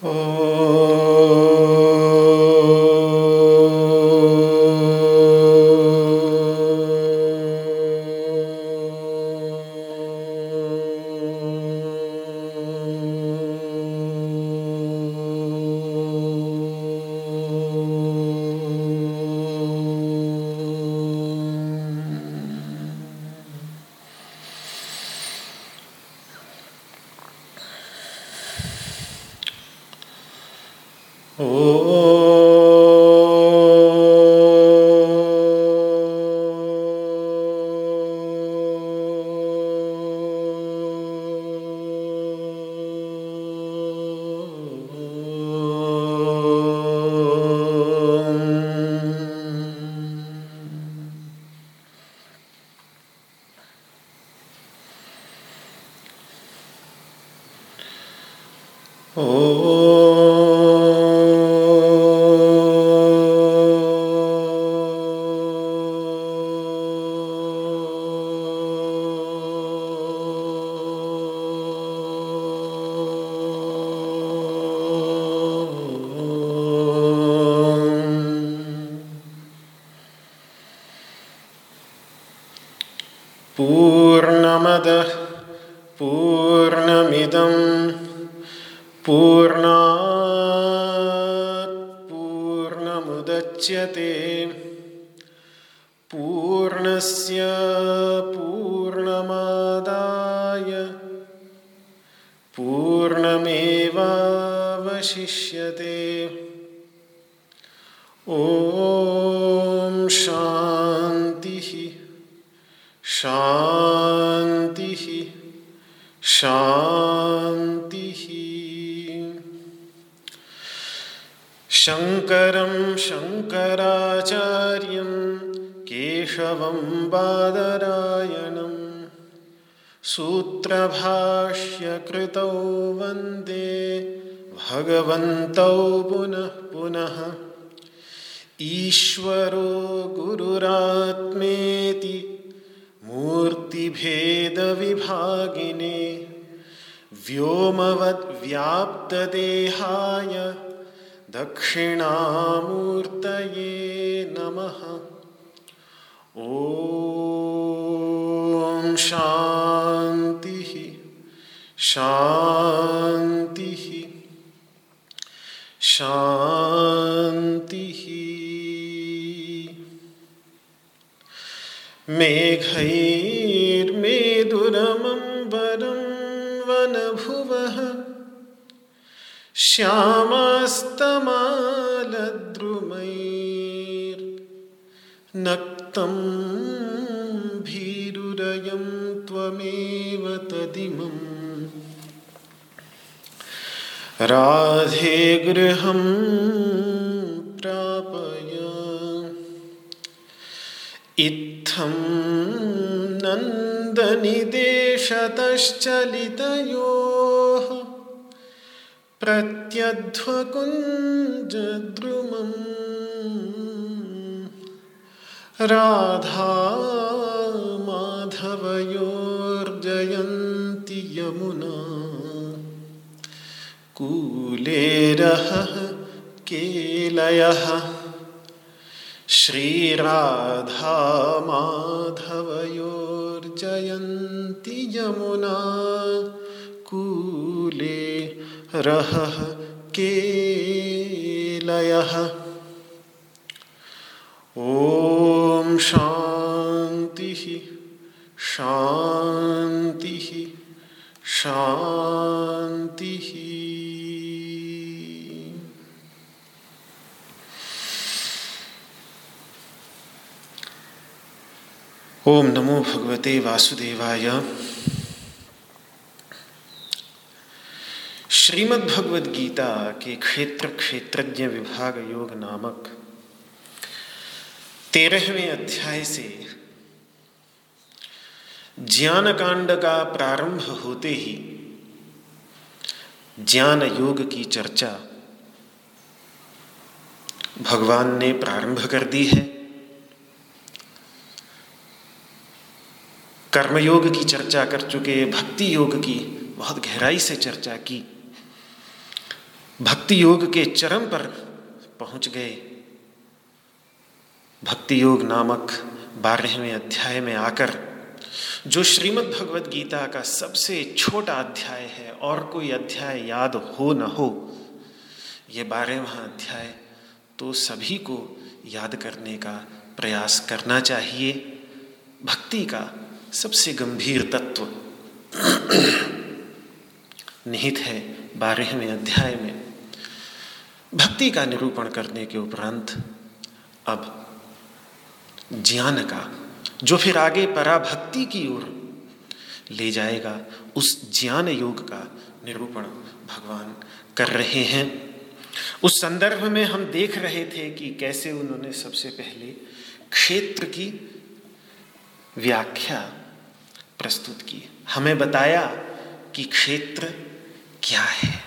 Oh. शिष्यते ॐ शान्तिः शान्तिः शान्तिः। शङ्करं शङ्कराचार्यं केशवं बादरायणं सूत्रभाष्यकृतौ वंदे भगवत पुनः पुनः। ईश्वरो गुरुरात्मेति मूर्तिभेदविभागिने व्योमवद्व्याप्तदेहाय दक्षिणामूर्तये नमः। ॐ शान्तिः। शान्तिः। शान्ति मेघैर्मेदुरमम्बरं वनभुवः श्यामास्तमालद्रुमैर्नक्तं भीरुरयं त्वमेव तदिमम्। राधे गृहं प्रापय। इत्थं नन्दनिदेशतश्चलितयोः प्रत्यध्वकुञ्जद्रुमम्। राधा माधवयोर्जयन्ति यमुना। कुलेरः केलयः श्रीराधामाधवयोर्जयन्ति यमुना। कूले रहः केलयः ॐ शान्तिः शान्तिः शान्ति। ओम नमो भगवते वासुदेवाय। श्रीमद् भगवद गीता के क्षेत्र क्षेत्रज्ञ विभाग योग नामक तेरहवें अध्याय से ज्ञान कांड का प्रारंभ होते ही ज्ञान योग की चर्चा भगवान ने प्रारंभ कर दी है। कर्मयोग की चर्चा कर चुके, भक्ति योग की, बहुत गहराई से चर्चा की। भक्ति योग के चरम पर पहुँच गए। भक्ति योग नामक बारहवें अध्याय में आकर, जो श्रीमद् भगवद गीता का सबसे छोटा अध्याय है, और कोई अध्याय याद हो न हो, ये बारहवा अध्याय तो सभी को याद करने का प्रयास करना चाहिए। भक्ति का सबसे गंभीर तत्व निहित है बारहवें अध्याय में। भक्ति का निरूपण करने के उपरांत अब ज्ञान का, जो फिर आगे पराभक्ति की ओर ले जाएगा, उस ज्ञान योग का निरूपण भगवान कर रहे हैं। उस संदर्भ में हम देख रहे थे कि कैसे उन्होंने सबसे पहले क्षेत्र की व्याख्या प्रस्तुत की। हमें बताया कि क्षेत्र क्या है।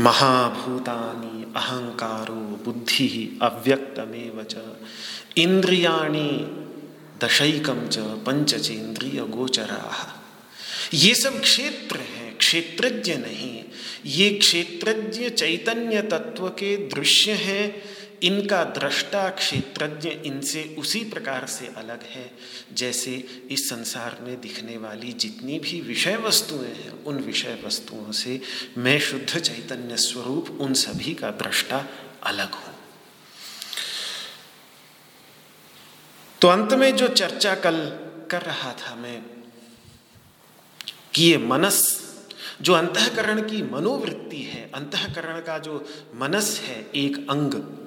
महाभूतानि अहंकारो बुद्धि अव्यक्तमेव च। इंद्रियाणी दशैकम च पंचचेन्द्रिय गोचरा ये सब क्षेत्र हैं, क्षेत्रज्ञ नहीं। ये क्षेत्रज्ञ चैतन्य तत्व के दृश्य हैं। इनका दृष्टा क्षेत्रज्ञ इनसे उसी प्रकार से अलग है, जैसे इस संसार में दिखने वाली जितनी भी विषय वस्तुएँ हैं, उन विषय वस्तुओं से मैं शुद्ध चैतन्य स्वरूप उन सभी का दृष्टा अलग हूँ। तो अंत में जो चर्चा कल कर रहा था मैं, कि ये मनस, जो अंतकरण की मनोवृत्ति है, अंतकरण का जो मनस है, एक अंग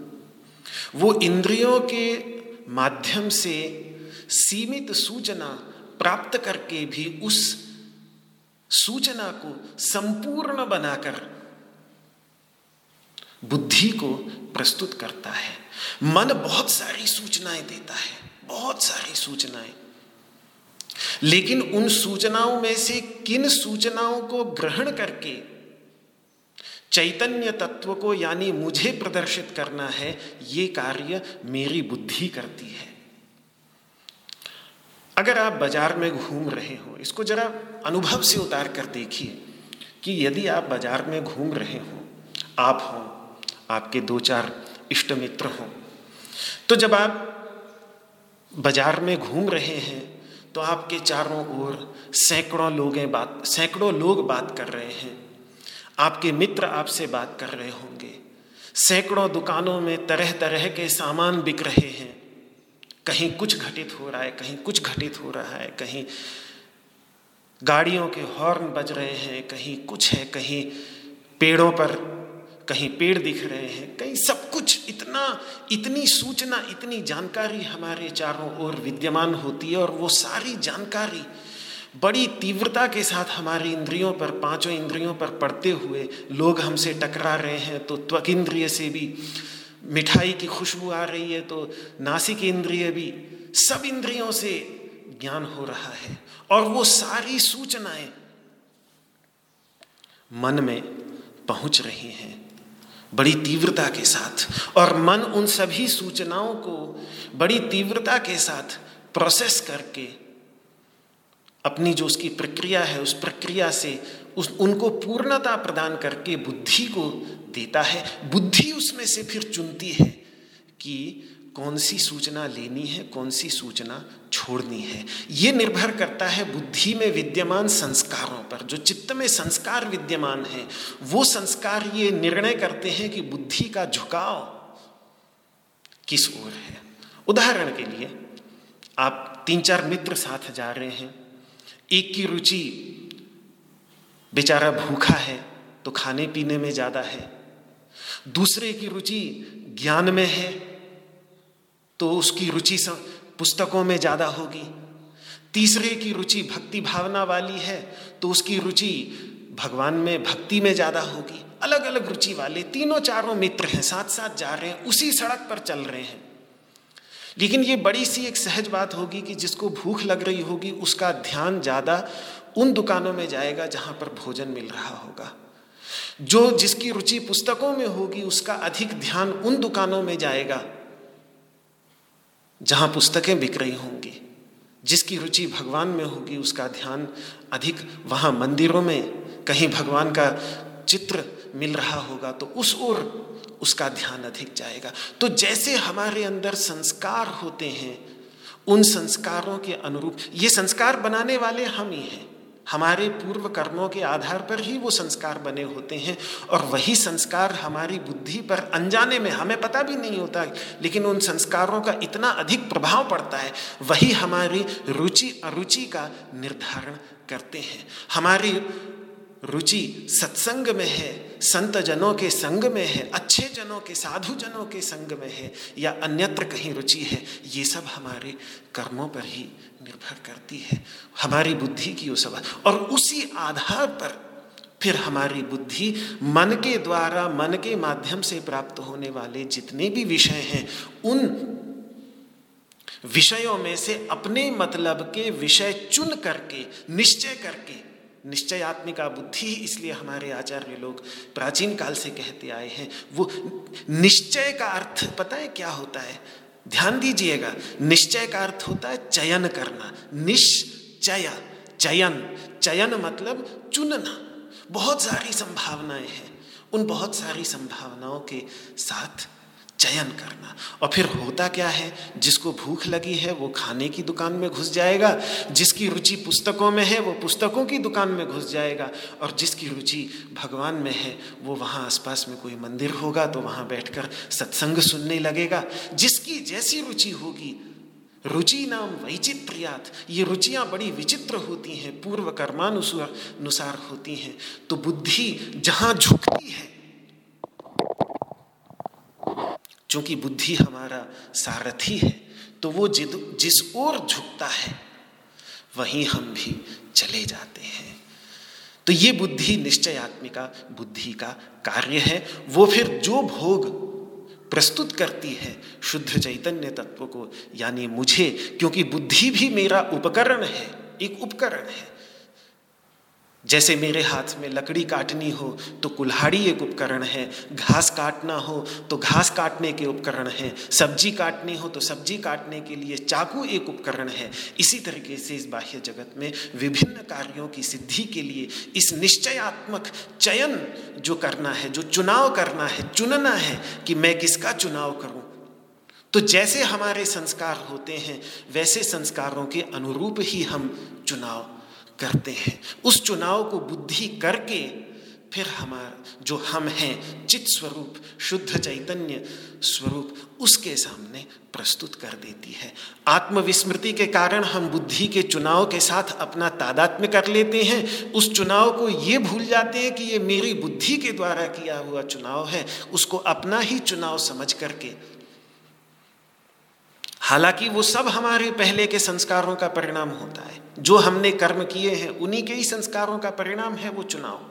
वो इंद्रियों के माध्यम से सीमित सूचना प्राप्त करके भी उस सूचना को संपूर्ण बनाकर बुद्धि को प्रस्तुत करता है। मन बहुत सारी सूचनाएँ देता है, बहुत सारी सूचनाएँ। लेकिन उन सूचनाओं में से किन सूचनाओं को ग्रहण करके चैतन्य तत्व को यानी मुझे प्रदर्शित करना है, ये कार्य मेरी बुद्धि करती है। अगर आप बाज़ार में घूम रहे हो, इसको जरा अनुभव से उतार कर देखिए कि यदि आप बाज़ार में घूम रहे हो, आप हो, आपके दो चार इष्ट मित्र हो तो जब आप बाज़ार में घूम रहे हैं तो आपके चारों ओर सैकड़ों लोग बात, सैकड़ों लोग बात कर रहे हैं। आपके मित्र आपसे बात कर रहे होंगे। सैकड़ों दुकानों में तरह तरह के सामान बिक रहे हैं। कहीं कुछ घटित हो रहा है, कहीं कुछ घटित हो रहा है, कहीं गाड़ियों के हॉर्न बज रहे हैं, कहीं कुछ है, कहीं पेड़ों पर, कहीं पेड़ दिख रहे हैं, कहीं सब कुछ। इतना, इतनी सूचना, इतनी जानकारी हमारे चारों ओर विद्यमान होती है और वो सारी जानकारी बड़ी तीव्रता के साथ हमारी इंद्रियों पर, पाँचों इंद्रियों पर पड़ते हुए लोग हमसे टकरा रहे हैं तो त्वक इंद्रिय से भी, मिठाई की खुशबू आ रही है तो नासिक इंद्रिय भी, सब इंद्रियों से ज्ञान हो रहा है। और वो सारी सूचनाएँ मन में पहुँच रही हैं, बड़ी तीव्रता के साथ। और मन उन सभी सूचनाओं को बड़ी तीव्रता के साथ प्रोसेस करके अपनी जो उसकी प्रक्रिया है, उस प्रक्रिया से उस, उनको पूर्णता प्रदान करके बुद्धि को देता है। बुद्धि उसमें से फिर चुनती है कि कौन सी सूचना लेनी है, कौन सी सूचना छोड़नी है। ये निर्भर करता है बुद्धि में विद्यमान संस्कारों पर। जो चित्त में संस्कार विद्यमान है, वो संस्कार ये निर्णय करते हैं कि बुद्धि का झुकाव किस ओर है। उदाहरण के लिए, आप तीन चार मित्र साथ जा रहे हैं एक की रुचि बेचारा भूखा है तो खाने पीने में ज़्यादा है। दूसरे की रुचि ज्ञान में है तो उसकी रुचि पुस्तकों में ज़्यादा होगी। तीसरे की रुचि भक्ति भावना वाली है तो उसकी रुचि भगवान में भक्ति में ज़्यादा होगी। अलग अलग रुचि वाले तीनों चारों मित्र हैं साथ साथ जा रहे हैं, उसी सड़क पर चल रहे हैं। लेकिन ये बड़ी सी एक सहज बात होगी कि जिसको भूख लग रही होगी, उसका ध्यान ज़्यादा उन दुकानों में जाएगा जहाँ पर भोजन मिल रहा होगा। जो जिसकी रुचि पुस्तकों में होगी, उसका अधिक ध्यान उन दुकानों में जाएगा जहाँ पुस्तकें बिक रही होंगी। जिसकी रुचि भगवान में होगी, उसका ध्यान अधिक वहाँ मंदिरों में कहीं भगवान का चित्र मिल रहा होगा तो उस ओर उसका ध्यान अधिक जाएगा। तो जैसे हमारे अंदर संस्कार होते हैं, उन संस्कारों के अनुरूप, ये संस्कार बनाने वाले हम ही हैं। हमारे पूर्व कर्मों के आधार पर ही वो संस्कार बने होते हैं और वही संस्कार हमारी बुद्धि पर अनजाने में, हमें पता भी नहीं होता, लेकिन उन संस्कारों का इतना अधिक प्रभाव पड़ता है, वही हमारी रुचि, अरुचि का निर्धारण करते हैं। हमारी रुचि सत्संग में है संत जनों के संग में है, अच्छे जनों के, साधु जनों के संग में है, या अन्यत्र कहीं रुचि है, ये सब हमारे कर्मों पर ही निर्भर करती है। हमारी बुद्धि की वो सब। और उसी आधार पर फिर हमारी बुद्धि मन के द्वारा, मन के माध्यम से प्राप्त होने वाले जितने भी विषय हैं, उन विषयों में से अपने मतलब के विषय चुन करके, निश्चय करके निश्चयात्मिका बुद्धि इसलिए हमारे आचार्य लोग प्राचीन काल से कहते आए हैं। वो निश्चय का अर्थ पता है क्या होता है? ध्यान दीजिएगा, निश्चय का अर्थ होता है चयन करना। निश्चय, चयन। चयन मतलब चुनना। बहुत सारी संभावनाएँ हैं। उन बहुत सारी संभावनाओं के साथ चयन करना। और फिर होता क्या है? जिसको भूख लगी है, वो खाने की दुकान में घुस जाएगा। जिसकी रुचि पुस्तकों में है, वो पुस्तकों की दुकान में घुस जाएगा। और जिसकी रुचि भगवान में है, वो वहाँ आसपास में कोई मंदिर होगा तो वहाँ बैठकर सत्संग सुनने लगेगा। जिसकी जैसी रुचि होगी, रुचि नाम वैचित्र्यात, ये रुचियाँ बड़ी विचित्र होती हैं पूर्व कर्मानुसार होती हैं। तो बुद्धि जहाँ झुकती है क्योंकि बुद्धि हमारा सारथी है तो वो जिद जिस ओर झुकता है, वहीं हम भी चले जाते हैं। तो ये बुद्धि निश्चयात्मिका बुद्धि का कार्य है। वो फिर जो भोग प्रस्तुत करती है शुद्ध चैतन्य तत्व को, यानी मुझे, क्योंकि बुद्धि भी मेरा उपकरण है, एक उपकरण है जैसे मेरे हाथ में लकड़ी काटनी हो तो कुल्हाड़ी एक उपकरण है। घास काटना हो तो घास काटने के उपकरण हैं। सब्ज़ी काटनी हो तो सब्ज़ी काटने के लिए चाकू एक उपकरण है। इसी तरीके से इस बाह्य जगत में विभिन्न कार्यों की सिद्धि के लिए इस निश्चयात्मक चयन जो करना है, जो चुनाव करना है, चुनना है कि मैं किसका चुनाव करूँ। तो जैसे हमारे संस्कार होते हैं, वैसे संस्कारों के अनुरूप ही हम चुनाव करते हैं। उस चुनाव को बुद्धि करके फिर हमारा, जो हम हैं चित स्वरूप, शुद्ध चैतन्य स्वरूप, उसके सामने प्रस्तुत कर देती है। आत्मविस्मृति के कारण हम बुद्धि के चुनाव के साथ अपना तादात्म्य कर लेते हैं। उस चुनाव को ये भूल जाते हैं कि ये मेरी बुद्धि के द्वारा किया हुआ चुनाव है। उसको अपना ही चुनाव समझ करके हालाँकि वो सब हमारे पहले के संस्कारों का परिणाम होता है। जो हमने कर्म किए हैं, उन्हीं के ही संस्कारों का परिणाम है वो चुनाव।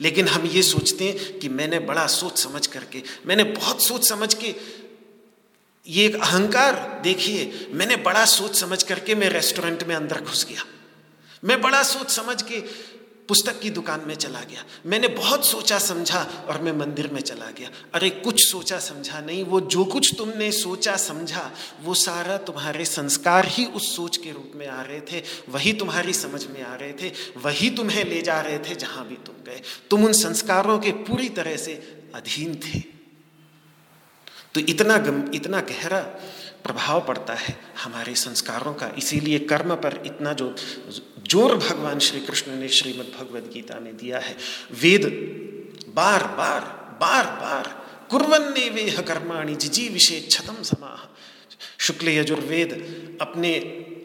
लेकिन हम ये सोचते हैं कि मैंने बड़ा सोच समझ करके, मैंने बहुत सोच समझ के, ये एक अहंकार, देखिए, मैंने बड़ा सोच समझ करके मैं रेस्टोरेंट में अंदर घुस गया। मैं बड़ा सोच समझ के पुस्तक की दुकान में चला गया। मैंने बहुत सोचा समझा और मैं मंदिर में चला गया। अरे, कुछ सोचा समझा नहीं, वो जो कुछ तुमने सोचा समझा, वो सारा तुम्हारे संस्कार ही उस सोच के रूप में आ रहे थे, वही तुम्हारी समझ में आ रहे थे, वही तुम्हें ले जा रहे थे जहाँ भी तुम गए। तुम उन संस्कारों के पूरी तरह से अधीन थे। तो इतना गम, इतना गहरा प्रभाव पड़ता है हमारे संस्कारों का। इसीलिए कर्म पर इतना जो ज़ोर भगवान श्री कृष्ण ने श्रीमद् भगवद गीता में दिया है। वेद, बार बार बार बार कुरन्ने वेह कर्माणि जिजी विषय छतम समाह। शुक्ल यजुर्वेद अपने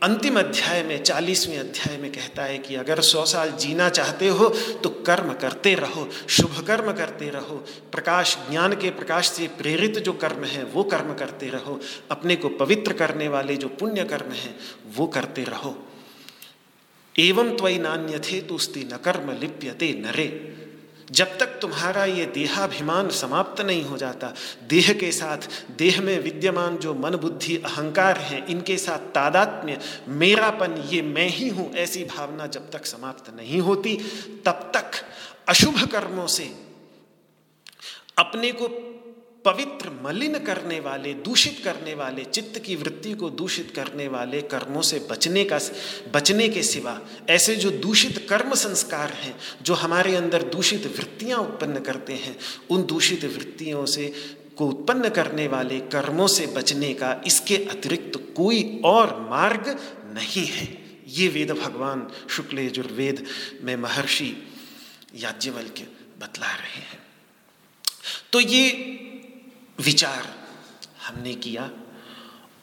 अंतिम अध्याय में, चालीसवें अध्याय में कहता है कि अगर सौ साल जीना चाहते हो तो कर्म करते रहो, शुभ कर्म करते रहो, प्रकाश, ज्ञान के प्रकाश से प्रेरित जो कर्म है, वो कर्म करते रहो, अपने को पवित्र करने वाले जो पुण्य कर्म हैं, वो करते रहो। एवं त्वयि नान्य थे तो न कर्म लिप्यते नरे। जब तक तुम्हारा ये देहाभिमान समाप्त नहीं हो जाता, देह के साथ, देह में विद्यमान जो मन बुद्धि अहंकार हैं, इनके साथ तादात्म्य, मेरापन, ये मैं ही हूँ, ऐसी भावना जब तक समाप्त नहीं होती, तब तक अशुभ कर्मों से अपने को पवित्र मलिन करने वाले, दूषित करने वाले, चित्त की वृत्ति को दूषित करने वाले कर्मों से बचने का बचने के सिवा ऐसे जो दूषित कर्म संस्कार हैं, जो हमारे अंदर दूषित वृत्तियाँ उत्पन्न करते हैं, उन दूषित वृत्तियों से को उत्पन्न करने वाले कर्मों से बचने का इसके अतिरिक्त कोई और मार्ग नहीं है। ये वेद भगवान शुक्ल यजुर्वेद में महर्षि याज्ञवल्क्य बतला रहे हैं। तो ये विचार हमने किया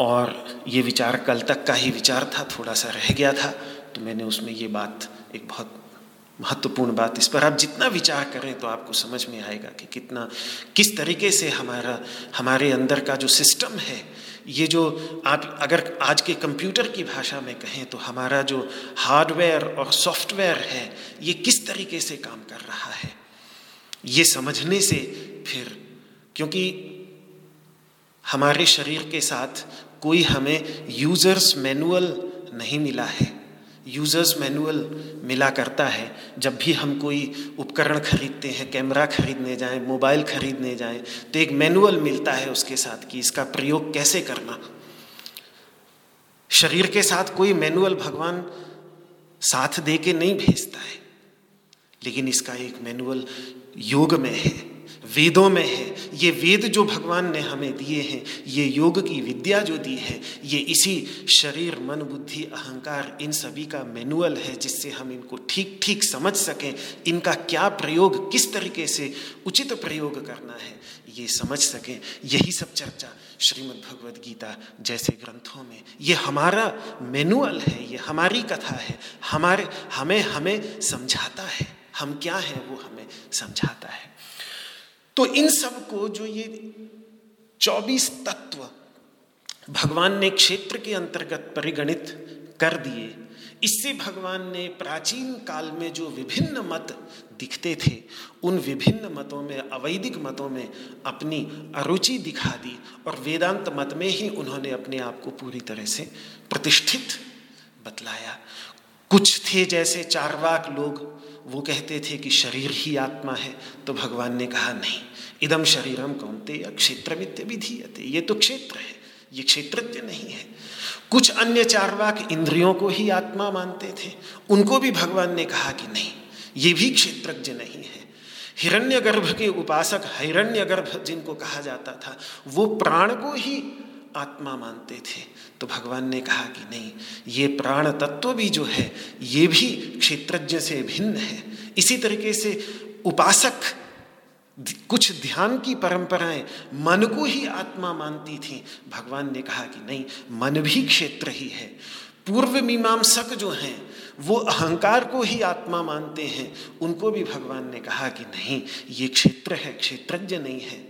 और ये विचार कल तक का ही विचार था, थोड़ा सा रह गया था तो मैंने उसमें ये बात, एक बहुत महत्वपूर्ण बात इस पर आप जितना विचार करें तो आपको समझ में आएगा कि कितना, किस तरीके से हमारा, हमारे अंदर का जो सिस्टम है, ये जो आप, अगर आज के कंप्यूटर की भाषा में कहें तो हमारा जो हार्डवेयर और सॉफ्टवेयर है, ये किस तरीके से काम कर रहा है? ये समझने से फिर, क्योंकि हमारे शरीर के साथ कोई हमें यूज़र्स मैनुअल नहीं मिला है। यूज़र्स मैनुअल मिला करता है। जब भी हम कोई उपकरण खरीदते हैं, कैमरा खरीदने जाएँ, मोबाइल खरीदने जाएँ तो एक मैनुअल मिलता है उसके साथ कि इसका प्रयोग कैसे करना। शरीर के साथ कोई मैनुअल भगवान साथ दे के नहीं भेजता है। लेकिन इसका एक मैनुअल योग में है। वेदों में है। ये वेद जो भगवान ने हमें दिए हैं, ये योग की विद्या जो दी है, ये इसी शरीर, मन, बुद्धि, अहंकार, इन सभी का मैनुअल है जिससे हम इनको ठीक ठीक समझ सकें। इनका क्या प्रयोग, किस तरीके से उचित प्रयोग करना है, ये समझ सकें। यही सब चर्चा श्रीमद् भगवद गीता जैसे ग्रंथों में। ये हमारा मैनुअल है, ये हमारी कथा है। हमारे, हमें हमें समझाता है। हम क्या हैं, वो हमें समझाता है। तो इन सबको जो ये चौबीस तत्व भगवान ने क्षेत्र के अंतर्गत परिगणित कर दिए, इससे भगवान ने प्राचीन काल में जो विभिन्न मत दिखते थे, उन विभिन्न मतों में, अवैदिक मतों में अपनी अरुचि दिखा दी और वेदांत मत में ही उन्होंने अपने आप को पूरी तरह से प्रतिष्ठित बतलाया। कुछ थे जैसे चारवाक लोग, वो कहते थे कि शरीर ही आत्मा है तो भगवान ने कहा, नहीं इदम शरीरम कौनते या क्षेत्र मित्य विधीयते। ये तो क्षेत्र है, ये क्षेत्रज्ञ नहीं है। कुछ अन्य चारवाक इंद्रियों को ही आत्मा मानते थे। उनको भी भगवान ने कहा कि नहीं, ये भी क्षेत्रज्ञ नहीं है। हिरण्यगर्भ के उपासक हिरण्यगर्भ जिनको कहा जाता था, वो प्राण को ही आत्मा मानते थे। तो भगवान ने कहा कि नहीं, ये प्राण तत्व भी जो है, ये भी क्षेत्रज्ञ से भिन्न है। इसी तरीके से उपासक कुछ ध्यान की परंपराएँ मन को ही आत्मा मानती थी। भगवान ने कहा कि नहीं, मन भी क्षेत्र ही है। पूर्व मीमांसक जो हैं, वो अहंकार को ही आत्मा मानते हैं। उनको भी भगवान ने कहा कि नहीं, ये क्षेत्र है, क्षेत्रज्ञ नहीं है।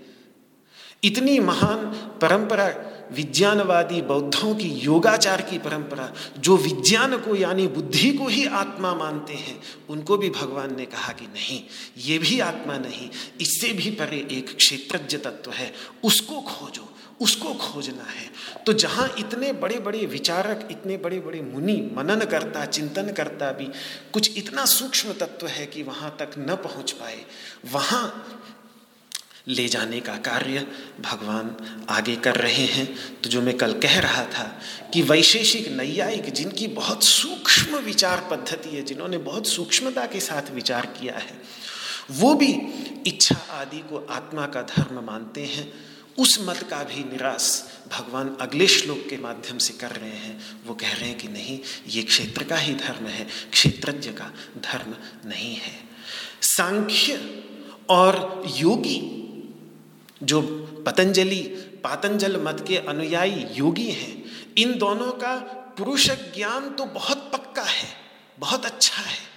इतनी महान परंपरा, विज्ञानवादी बौद्धों की योगाचार की परंपरा, जो विज्ञान को यानी बुद्धि को ही आत्मा मानते हैं, उनको भी भगवान ने कहा कि नहीं, ये भी आत्मा नहीं, इससे भी परे एक क्षेत्रज्ञ तत्व है, उसको खोजो, उसको खोजना है। तो जहाँ इतने बड़े बड़े विचारक, इतने बड़े बड़े मुनि मनन करता, चिंतन करता भी, कुछ इतना सूक्ष्म तत्व है कि वहाँ तक न पहुँच पाए, वहाँ ले जाने का कार्य भगवान आगे कर रहे हैं। तो जो मैं कल कह रहा था कि वैशेषिक नैयायिक, जिनकी बहुत सूक्ष्म विचार पद्धति है, जिन्होंने बहुत सूक्ष्मता के साथ विचार किया है, वो भी इच्छा आदि को आत्मा का धर्म मानते हैं। उस मत का भी निराश भगवान अगले श्लोक के माध्यम से कर रहे हैं। वो कह रहे हैं कि नहीं, ये क्षेत्र का ही धर्म है, क्षेत्रज्ञ का धर्म नहीं है। सांख्य और योगी जो पतंजलि, पातंजल मत के अनुयायी योगी हैं, इन दोनों का पुरुष ज्ञान तो बहुत पक्का है, बहुत अच्छा है।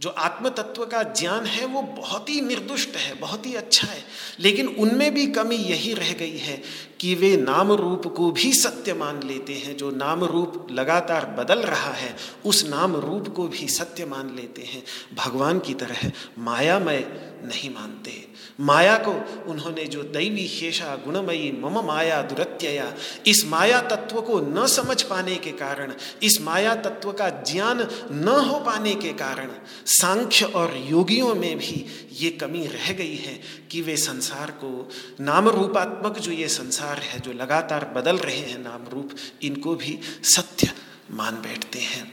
जो आत्म तत्व का ज्ञान है, वो बहुत ही निर्दुष्ट है, बहुत ही अच्छा है। लेकिन उनमें भी कमी यही रह गई है कि वे नाम रूप को भी सत्य मान लेते हैं, जो नाम रूप लगातार बदल रहा है, उस नाम रूप को भी सत्य मान लेते हैं। भगवान की तरह मायामय नहीं मानते। माया को उन्होंने जो दैवी शेषा, गुणमयी, मम माया, दुरत्यया, इस माया तत्व को न समझ पाने के कारण, इस माया तत्व का ज्ञान न हो पाने के कारण, सांख्य और योगियों में भी ये कमी रह गई है कि वे संसार को नाम रूपात्मक जो ये संसार है, जो लगातार बदल रहे हैं नाम रूप, इनको भी सत्य मान बैठते हैं।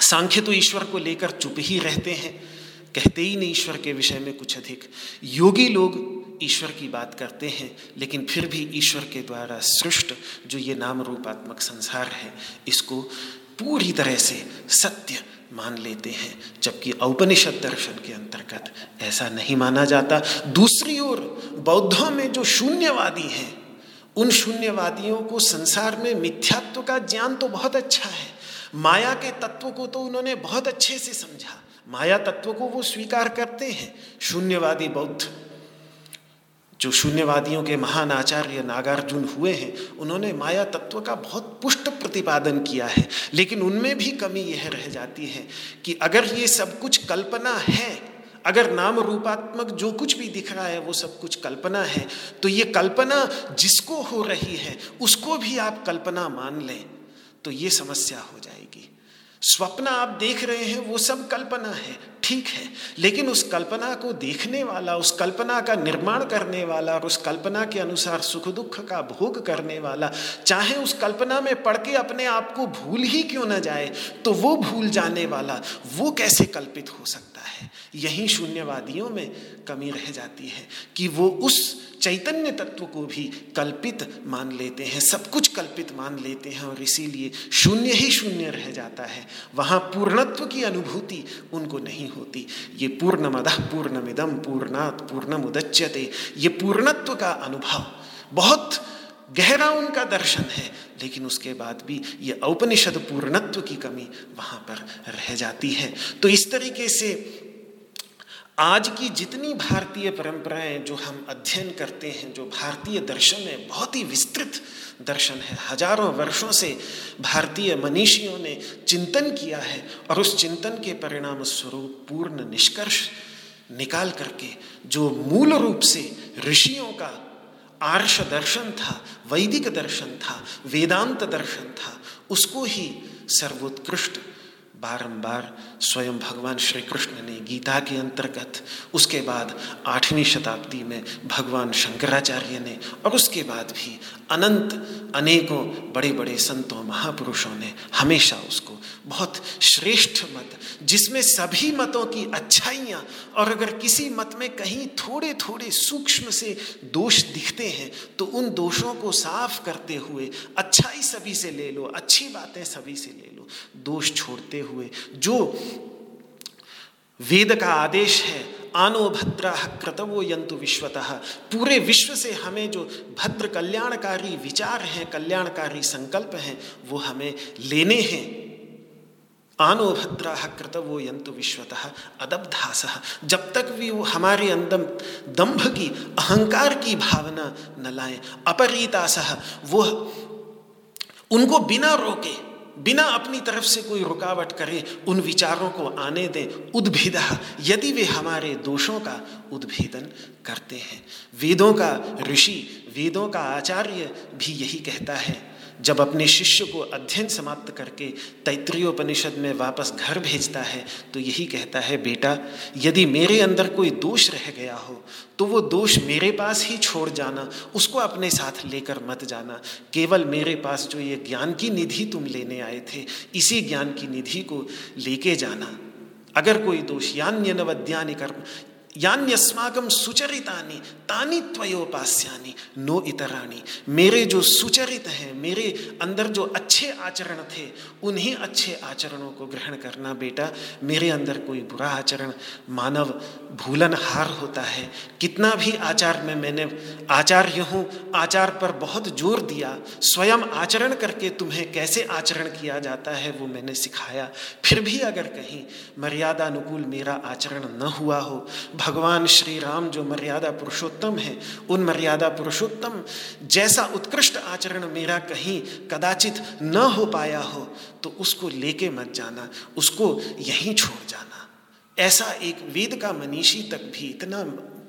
सांख्य तो ईश्वर को लेकर चुप ही रहते हैं, कहते ही नहीं ईश्वर के विषय में कुछ अधिक। योगी लोग ईश्वर की बात करते हैं, लेकिन फिर भी ईश्वर के द्वारा सृष्ट जो ये नाम रूपात्मक संसार है, इसको पूरी तरह से सत्य मान लेते हैं, जबकि औपनिषद दर्शन के अंतर्गत ऐसा नहीं माना जाता। दूसरी ओर बौद्धों में जो शून्यवादी हैं उन शून्यवादियों को संसार में मिथ्यात्व का ज्ञान तो बहुत अच्छा है। माया के तत्व को तो उन्होंने बहुत अच्छे से समझा। माया तत्व को वो स्वीकार करते हैं, शून्यवादी बौद्ध। जो शून्यवादियों के महान आचार्य नागार्जुन हुए हैं, उन्होंने माया तत्व का बहुत पुष्ट प्रतिपादन किया है। लेकिन उनमें भी कमी यह रह जाती है कि अगर ये सब कुछ कल्पना है अगर नाम रूपात्मक जो कुछ भी दिख रहा है, वो सब कुछ कल्पना है तो ये कल्पना जिसको हो रही है, उसको भी आप कल्पना मान लें तो ये समस्या हो जाएगी। स्वप्न आप देख रहे हैं, वो सब कल्पना है ठीक है, लेकिन उस कल्पना को देखने वाला, उस कल्पना का निर्माण करने वाला और उस कल्पना के अनुसार सुख दुख का भोग करने वाला, चाहे उस कल्पना में पढ़ के अपने आप को भूल ही क्यों ना जाए तो वो भूल जाने वाला, वो कैसे कल्पित हो सकता है? यही शून्यवादियों में कमी रह जाती है कि वो उस चैतन्य तत्व को भी कल्पित मान लेते हैं, सब कुछ कल्पित मान लेते हैं और इसीलिए शून्य ही शून्य रह जाता है। वहाँ पूर्णत्व की अनुभूति उनको नहीं होती ये पूर्णमद पूर्णमिदम पूर्णात पूर्णम उदच्यते ये पूर्णत्व का अनुभव, बहुत गहरा उनका दर्शन है, लेकिन उसके बाद भी ये औपनिषद पूर्णत्व की कमी वहाँ पर रह जाती है। तो इस तरीके से आज की जितनी भारतीय परंपराएँ जो हम अध्ययन करते हैं, जो भारतीय दर्शन है, बहुत ही विस्तृत दर्शन है। हज़ारों वर्षों से भारतीय मनीषियों ने चिंतन किया है और उस चिंतन के परिणाम स्वरूप पूर्ण निष्कर्ष निकाल करके जो मूल रूप से ऋषियों का आर्ष दर्शन था, वैदिक दर्शन था, वेदांत दर्शन था, उसको ही सर्वोत्कृष्ट बारंबार स्वयं भगवान श्री कृष्ण ने गीता के अंतर्गत, उसके बाद आठवीं शताब्दी में भगवान शंकराचार्य ने और उसके बाद भी अनंत अनेकों बड़े बड़े संतों, महापुरुषों ने हमेशा उसको बहुत श्रेष्ठ मत जिसमें सभी मतों की अच्छाइयाँ और अगर किसी मत में कहीं थोड़े थोड़े सूक्ष्म से दोष दिखते हैं तो उन दोषों को साफ़ करते हुए अच्छाई सभी से ले लो, अच्छी बातें सभी से ले लो। दोष छोड़ते हुए, जो वेद का आदेश है, आनो भद्रा क्रतवो यंतु विश्वतः। पूरे विश्व से हमें जो भद्र कल्याणकारी विचार हैं, कल्याणकारी संकल्प हैं, वो हमें लेने हैं। आनो भद्रा कृतवो यंतु विश्वतः, अदब्धास। जब तक भी वो हमारे अंदर दंभ की, अहंकार की भावना न लाए, अपरीतास, वो उनको बिना रोके, बिना अपनी तरफ़ से कोई रुकावट करे, उन विचारों को आने दें, उद्भिदा। यदि वे हमारे दोषों का उद्भेदन करते हैं। वेदों का ऋषि, वेदों का आचार्य भी यही कहता है जब अपने शिष्य को अध्ययन समाप्त करके तैतृयोपनिषद में वापस घर भेजता है तो यही कहता है, बेटा, यदि मेरे अंदर कोई दोष रह गया हो तो वो दोष मेरे पास ही छोड़ जाना, उसको अपने साथ लेकर मत जाना। केवल मेरे पास जो ये ज्ञान की निधि तुम लेने आए थे, इसी ज्ञान की निधि को लेके जाना। अगर कोई दोष यान्य नवद्यानि कर्म यान्यस्माकम सुचरितानि, तानी त्वयोपास्यानि, नो इतराणी। मेरे जो सुचरित हैं, मेरे अंदर जो अच्छे आचरण थे, उन्हीं अच्छे आचरणों को ग्रहण करना बेटा। मेरे अंदर कोई बुरा आचरण, मानव भूलन हार होता है। कितना भी आचार में मैंने आचार्य हूँ, आचार पर बहुत ज़ोर दिया, स्वयं आचरण करके तुम्हें कैसे आचरण किया जाता है, वो मैंने सिखाया। फिर भी अगर कहीं मर्यादा अनुकूल मेरा आचरण न हुआ हो भगवान श्री राम जो मर्यादा पुरुषोत्तम है, उन मर्यादा पुरुषोत्तम जैसा उत्कृष्ट आचरण मेरा कहीं कदाचित न हो पाया हो तो उसको लेके मत जाना, उसको यहीं छोड़ जाना। ऐसा एक वेद का मनीषी तक भी इतना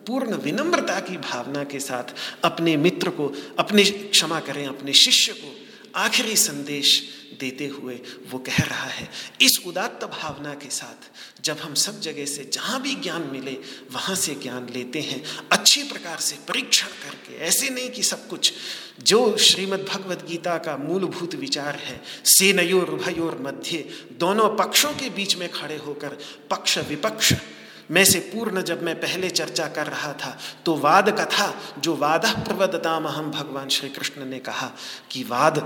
पूर्ण विनम्रता की भावना के साथ अपने मित्र को, अपने क्षमा करें, अपने शिष्य को आखिरी संदेश देते हुए वो कह रहा है, इस उदात्त भावना के साथ जब हम सब जगह से जहाँ भी ज्ञान मिले, वहाँ से ज्ञान लेते हैं। अच्छी प्रकार से परीक्षण करके, ऐसे नहीं कि सब कुछ। जो श्रीमद् भगवद गीता का मूलभूत विचार है, सेनयोर, उभयोर मध्य, दोनों पक्षों के बीच में खड़े होकर पक्ष विपक्ष, में से पूर्ण जब मैं पहले चर्चा कर रहा था तो वाद कथा जो वाद प्रवदताम हम भगवान श्री कृष्ण ने कहा कि वाद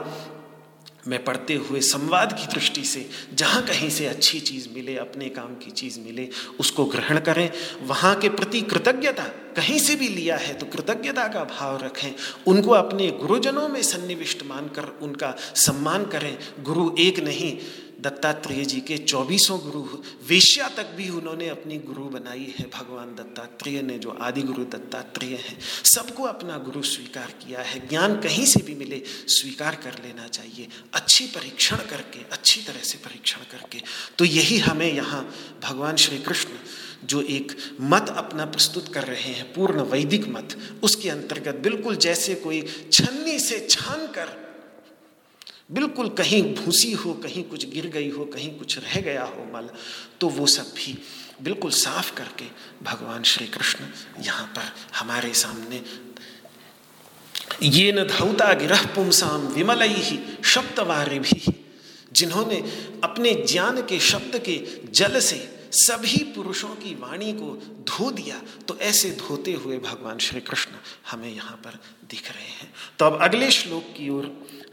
में पढ़ते हुए संवाद की दृष्टि से, जहाँ कहीं से अच्छी चीज़ मिले, अपने काम की चीज़ मिले, उसको ग्रहण करें। वहाँ के प्रति कृतज्ञता कहीं से भी लिया है तो कृतज्ञता का भाव रखें। उनको अपने गुरुजनों में सन्निविष्ट मानकर उनका सम्मान करें। गुरु एक नहीं दत्तात्रेय जी के चौबीसों गुरु वेश्या तक भी उन्होंने अपनी गुरु बनाई है, भगवान दत्तात्रेय ने, जो आदि गुरु दत्तात्रेय हैं। सबको अपना गुरु स्वीकार किया है। ज्ञान कहीं से भी मिले, स्वीकार कर लेना चाहिए। अच्छी परीक्षण करके, अच्छी तरह से परीक्षण करके। तो यही हमें यहाँ भगवान श्री कृष्ण जो एक मत अपना प्रस्तुत कर रहे हैं, पूर्ण वैदिक मत, उसके अंतर्गत बिल्कुल जैसे कोई छन्नी से छान कर बिल्कुल कहीं भूसी हो, कहीं कुछ गिर गई हो, कहीं कुछ रह गया हो मल तो वो सब भी बिल्कुल साफ़ करके भगवान श्री कृष्ण यहाँ पर हमारे सामने ये न धौता गिरह पुमसाम विमल ही शब्दवारे भी जिन्होंने अपने ज्ञान के शब्द के जल से सभी पुरुषों की वाणी को धो दिया तो ऐसे धोते हुए भगवान श्री कृष्ण हमें यहाँ पर दिख रहे हैं। तो अब अगले श्लोक की ओर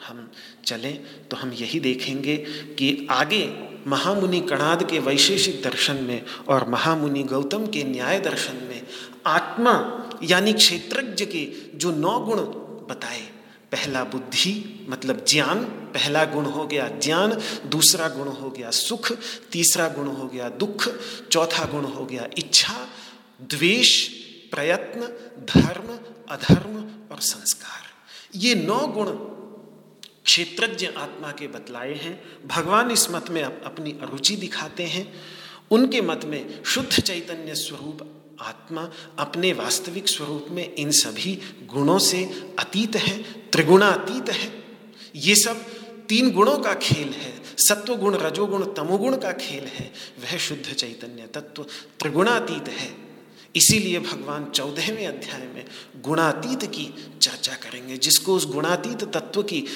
हम चलें तो हम यही देखेंगे कि आगे महामुनि कणाद के वैशेषिक दर्शन में और महामुनि गौतम के न्याय दर्शन में आत्मा यानी क्षेत्रज्ञ के जो नौ गुण बताए, पहला बुद्धि मतलब ज्ञान, पहला गुण हो गया ज्ञान, दूसरा गुण हो गया सुख, तीसरा गुण हो गया दुख, चौथा गुण हो गया इच्छा, द्वेष, प्रयत्न, धर्म, अधर्म और संस्कार। ये नौ गुण क्षेत्रज्ञ आत्मा के बतलाए हैं, भगवान इस मत में अपनी अरुचि दिखाते हैं। उनके मत में शुद्ध चैतन्य स्वरूप आत्मा अपने वास्तविक स्वरूप में इन सभी गुणों से अतीत है, त्रिगुणातीत है। ये सब तीन गुणों का खेल है, सत्वगुण, रजोगुण, तमोगुण का खेल है, वह शुद्ध चैतन्य तत्व त्रिगुणातीत है। इसीलिए भगवान चौदहवें अध्याय में गुणातीत की चर्चा करेंगे, जिसको उस गुणातीत तत्व की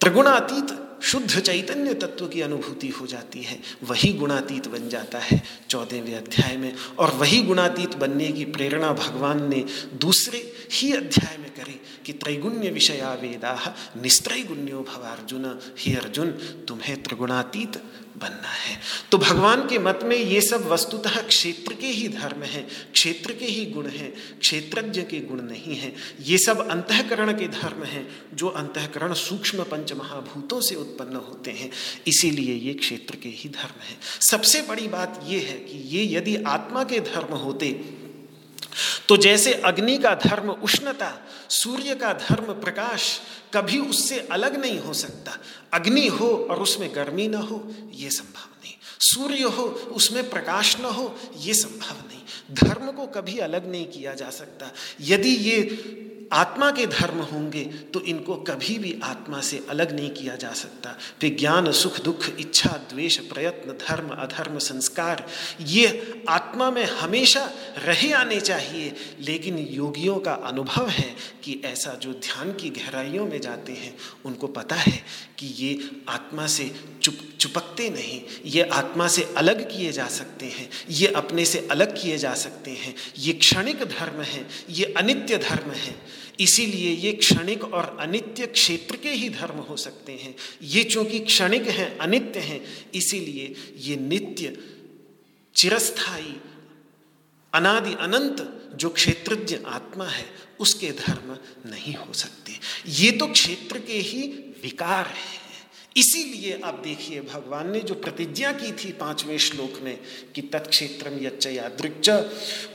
त्रिगुणातीत शुद्ध चैतन्य तत्व की अनुभूति हो जाती है। वही गुणातीत बन जाता है चौदहवें अध्याय में, और वही गुणातीत बनने की प्रेरणा भगवान ने दूसरे ही अध्याय में करी कि त्रैगुण्य विषया वेदा निस्त्रैगुण्यो भव अर्जुन हे अर्जुन, तुम्हें त्रिगुणातीत बनना है। तो भगवान के मत में ये सब वस्तुतः क्षेत्र के ही धर्म हैं, क्षेत्र के ही गुण हैं, क्षेत्रज्ञ के गुण नहीं हैं। ये सब अंतकरण के धर्म हैं, जो अंतकरण सूक्ष्म पंच महाभूतों से उत्पन्न होते हैं। इसीलिए ये क्षेत्र के ही धर्म हैं। सबसे बड़ी बात ये है कि ये यदि आत्मा के धर्म होते तो जैसे अग्नि का धर्म उष्णता, सूर्य का धर्म प्रकाश कभी उससे अलग नहीं हो सकता। अग्नि हो और उसमें गर्मी ना हो, ये संभव नहीं। सूर्य हो, उसमें प्रकाश न हो, ये संभव नहीं। धर्म को कभी अलग नहीं किया जा सकता। यदि ये आत्मा के धर्म होंगे तो इनको कभी भी आत्मा से अलग नहीं किया जा सकता। विज्ञान, सुख, दुख, इच्छा, द्वेष, प्रयत्न, धर्म, अधर्म, संस्कार, ये आत्मा में हमेशा रहे आने चाहिए। लेकिन योगियों का अनुभव है कि ऐसा जो ध्यान की गहराइयों में जाते हैं, उनको पता है कि ये आत्मा से चुप, चुपकते नहीं, ये आत्मा से अलग किए जा सकते हैं, ये अपने से अलग किए जा सकते हैं। ये क्षणिक धर्म है, ये अनित्य धर्म है। इसीलिए ये क्षणिक और अनित्य क्षेत्र के ही धर्म हो सकते हैं। ये चूँकि क्षणिक हैं, अनित्य हैं, इसीलिए ये नित्य चिरस्थाई अनादि अनंत जो क्षेत्रज्ञ आत्मा है, उसके धर्म नहीं हो सकते। ये तो क्षेत्र के ही विकार है। इसीलिए आप देखिए, भगवान ने जो प्रतिज्ञा की थी पाँचवें श्लोक में कि तत्क्षेत्रम यच्च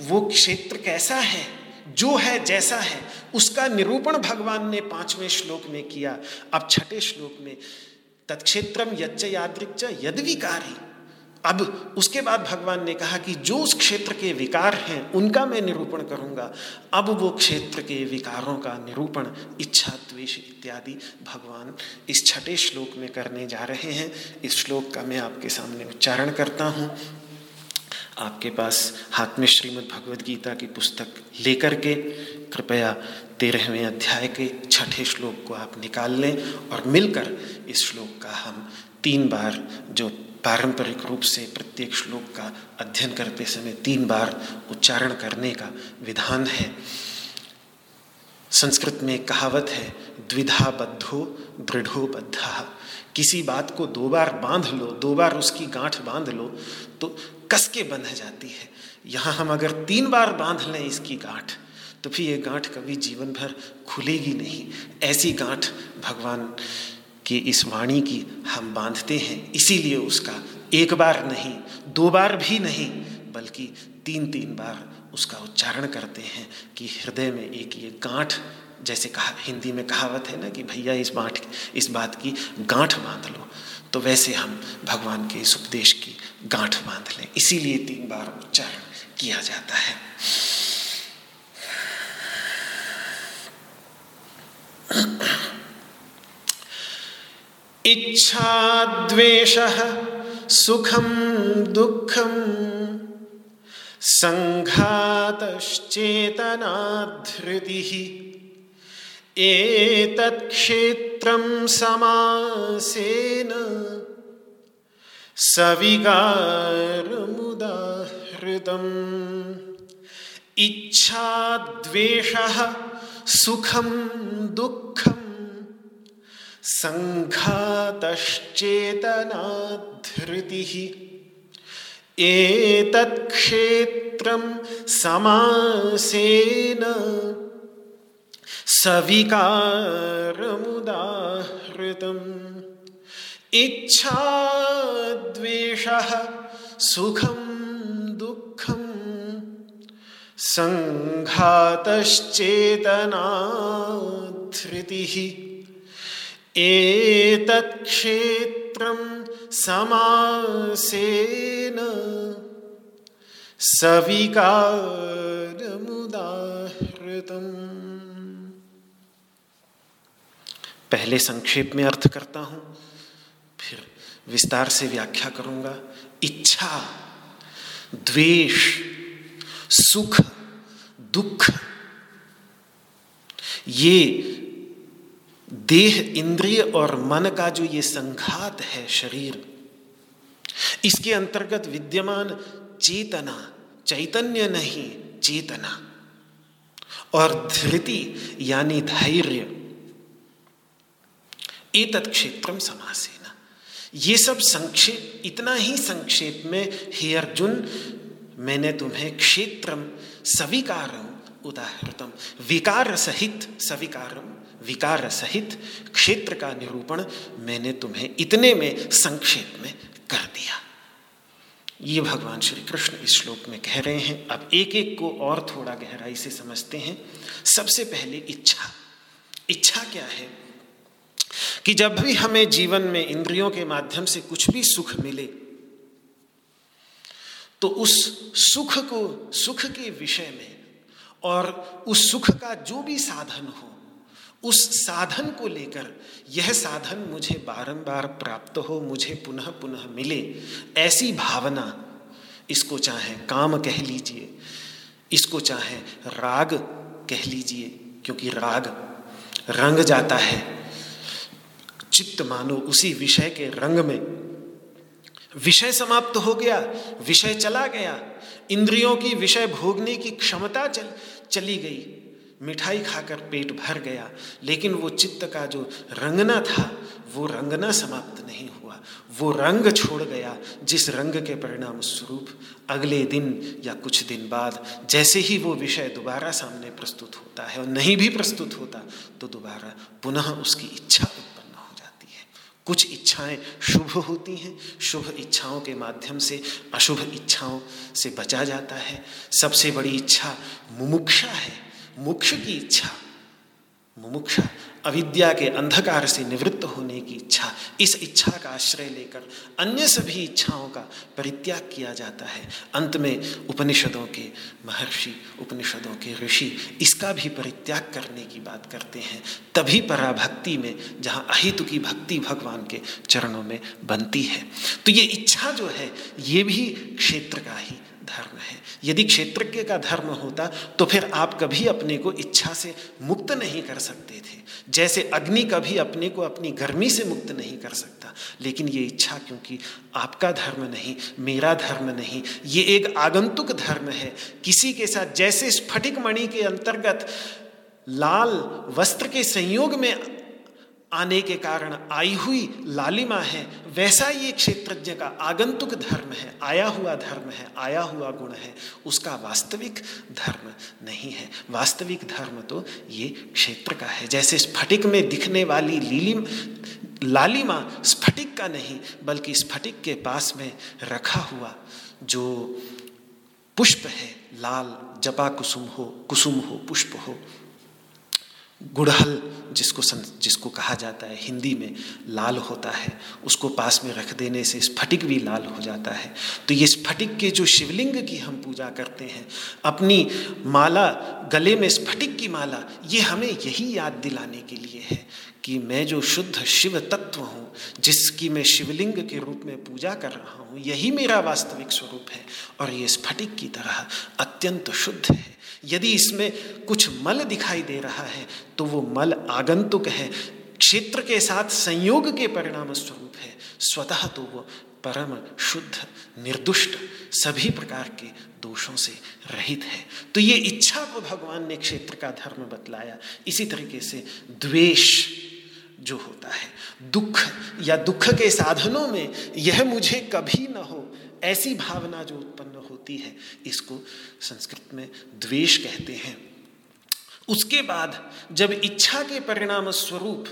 वो क्षेत्र कैसा है? जो है जैसा है, उसका निरूपण भगवान ने पाँचवें श्लोक में किया। अब छठे श्लोक में तत्क्षेत्रम यच्च यादृक्च यद विकारी अब उसके बाद भगवान ने कहा कि जो उस क्षेत्र के विकार हैं, उनका मैं निरूपण करूँगा। अब वो क्षेत्र के विकारों का निरूपण, इच्छा, द्वेष इत्यादि भगवान इस छठे श्लोक में करने जा रहे हैं। इस श्लोक का मैं आपके सामने उच्चारण करता हूँ। आपके पास हाथ में श्रीमद् भगवद गीता की पुस्तक लेकर के, कृपया तेरहवें अध्याय के छठे श्लोक को आप निकाल लें और मिलकर इस श्लोक का हम तीन बार, जो पारंपरिक रूप से प्रत्येक श्लोक का अध्ययन करते समय तीन बार उच्चारण करने का विधान है। संस्कृत में कहावत है, द्विधा बद्धो, दृढ़ो बद्धा। किसी बात को दो बार बाँध लो, दो बार उसकी गांठ बाँध लो तो कस के बंध जाती है। यहाँ हम अगर तीन बार बाँध लें इसकी गांठ तो फिर ये गांठ कभी जीवन भर खुलेगी नहीं। ऐसी गांठ भगवान की इस वाणी की हम बांधते हैं, इसीलिए उसका एक बार नहीं, दो बार भी नहीं, बल्कि तीन तीन बार उसका उच्चारण करते हैं कि हृदय में एक ये गांठ, जैसे कहा, हिंदी में कहावत है ना कि भैया इस बात इस बात की गांठ बाँध लो। तो वैसे हम भगवान के इस उपदेश की गांठ बाँध लें। इसीलिए तीन बार उच्चारण किया जाता है। इच्छा द्वेष सुखम दुखम संघातश्चेतनाधृति एतत्क्षेत्रं समासेन सविकारमुदाहृतम्। इच्छा द्वेषः सुखं दुःखं। सङ्घातश्चेतनाधृतिः एतत्क्षेत्रं समासेन सविकारमुदाहृतम्। इच्छा द्वेषः सुखं दुःखं सङ्घातश्चेतनाधृतिः एतत्क्षेत्रं समासेन। सविकारमुदाहृतम्। पहले संक्षेप में अर्थ करता हूँ, फिर विस्तार से व्याख्या करूँगा। इच्छा, द्वेष, सुख, दुख, ये देह, इंद्रिय और मन का जो ये संघात है शरीर, इसके अंतर्गत विद्यमान चेतना, चैतन्य नहीं, चेतना। और धृति, यानी धैर्य, एतत् क्षेत्रम समासेना। ये सब संक्षेप, इतना ही संक्षेप में, हे अर्जुन, मैंने तुम्हें क्षेत्रम सविकारम उदाहृतम विकार सहित सविकारम विकार सहित क्षेत्र का निरूपण मैंने तुम्हें इतने में संक्षेप में कर दिया। ये भगवान श्री कृष्ण इस श्लोक में कह रहे हैं। अब एक एक को और थोड़ा गहराई से समझते हैं। सबसे पहले इच्छा। इच्छा क्या है? कि जब भी हमें जीवन में इंद्रियों के माध्यम से कुछ भी सुख मिले तो उस सुख को, सुख के विषय में और उस सुख का जो भी साधन हो उस साधन को लेकर, यह साधन मुझे बारंबार प्राप्त हो, मुझे पुनः पुनः मिले, ऐसी भावना, इसको चाहे काम कह लीजिए, इसको चाहे राग कह लीजिए, क्योंकि राग रंग जाता है। चित्त मानो उसी विषय के रंग में। विषय समाप्त हो गया, विषय चला गया, इंद्रियों की विषय भोगने की क्षमता चल, चली गई। मिठाई खाकर पेट भर गया, लेकिन वो चित्त का जो रंगना था, वो रंगना समाप्त नहीं हुआ। वो रंग छोड़ गया, जिस रंग के परिणाम स्वरूप अगले दिन या कुछ दिन बाद जैसे ही वो विषय दोबारा सामने प्रस्तुत होता है और नहीं भी प्रस्तुत होता तो दोबारा पुनः उसकी इच्छा उत्पन्न हो जाती है। कुछ इच्छाएँ शुभ होती हैं, शुभ इच्छाओं के माध्यम से अशुभ इच्छाओं से बचा जाता है। सबसे बड़ी इच्छा मुमुक्षा है। मोक्ष की इच्छा, मुमुक्षा अविद्या के अंधकार से निवृत्त होने की इच्छा, इस इच्छा का आश्रय लेकर अन्य सभी इच्छाओं का परित्याग किया जाता है। अंत में उपनिषदों के महर्षि, उपनिषदों के ऋषि इसका भी परित्याग करने की बात करते हैं। तभी पराभक्ति में, जहाँ अहितु की भक्ति भगवान के चरणों में बनती है। तो ये इच्छा जो है, ये भी क्षेत्र का ही धर्म है। यदि क्षेत्रज्ञ का धर्म होता तो फिर आप कभी अपने को इच्छा से मुक्त नहीं कर सकते थे। जैसे अग्नि कभी अपने को अपनी गर्मी से मुक्त नहीं कर सकता। लेकिन ये इच्छा, क्योंकि आपका धर्म नहीं, मेरा धर्म नहीं, ये एक आगंतुक धर्म है। किसी के साथ, जैसे स्फटिक मणि के अंतर्गत लाल वस्त्र के संयोग में आने के कारण आई हुई लालिमा है, वैसा ये क्षेत्रज्ञ का आगंतुक धर्म है, आया हुआ धर्म है, आया हुआ गुण है, उसका वास्तविक धर्म नहीं है। वास्तविक धर्म तो ये क्षेत्र का है। जैसे स्फटिक में दिखने वाली लीलिम लालिमा स्फटिक का नहीं, बल्कि स्फटिक के पास में रखा हुआ जो पुष्प है, लाल जपा कुसुम हो कुसुम हो, पुष्प हो गुड़हल जिसको सं, जिसको कहा जाता है हिंदी में लाल होता है उसको पास में रख देने से स्फटिक भी लाल हो जाता है। तो ये स्फटिक के जो शिवलिंग की हम पूजा करते हैं अपनी माला गले में स्फटिक की माला ये हमें यही याद दिलाने के लिए है कि मैं जो शुद्ध शिव तत्व हूँ जिसकी मैं शिवलिंग के रूप में पूजा कर रहा हूँ यही मेरा वास्तविक स्वरूप है और ये स्फटिक की तरह अत्यंत शुद्ध है। यदि इसमें कुछ मल दिखाई दे रहा है तो वो मल आगंतुक है। क्षेत्र के साथ संयोग के परिणाम स्वरूप है। स्वतः तो वो परम शुद्ध, निर्दुष्ट सभी प्रकार के दोषों से रहित है। तो ये इच्छा को भगवान ने क्षेत्र का धर्म बतलाया। इसी तरीके से द्वेष जो होता है, दुख या दुख के साधनों में यह मुझे कभी न हो, ऐसी भावना जो उत्पन्न होती है, इसको संस्कृत में द्वेष कहते हैं। उसके बाद जब इच्छा के परिणाम स्वरूप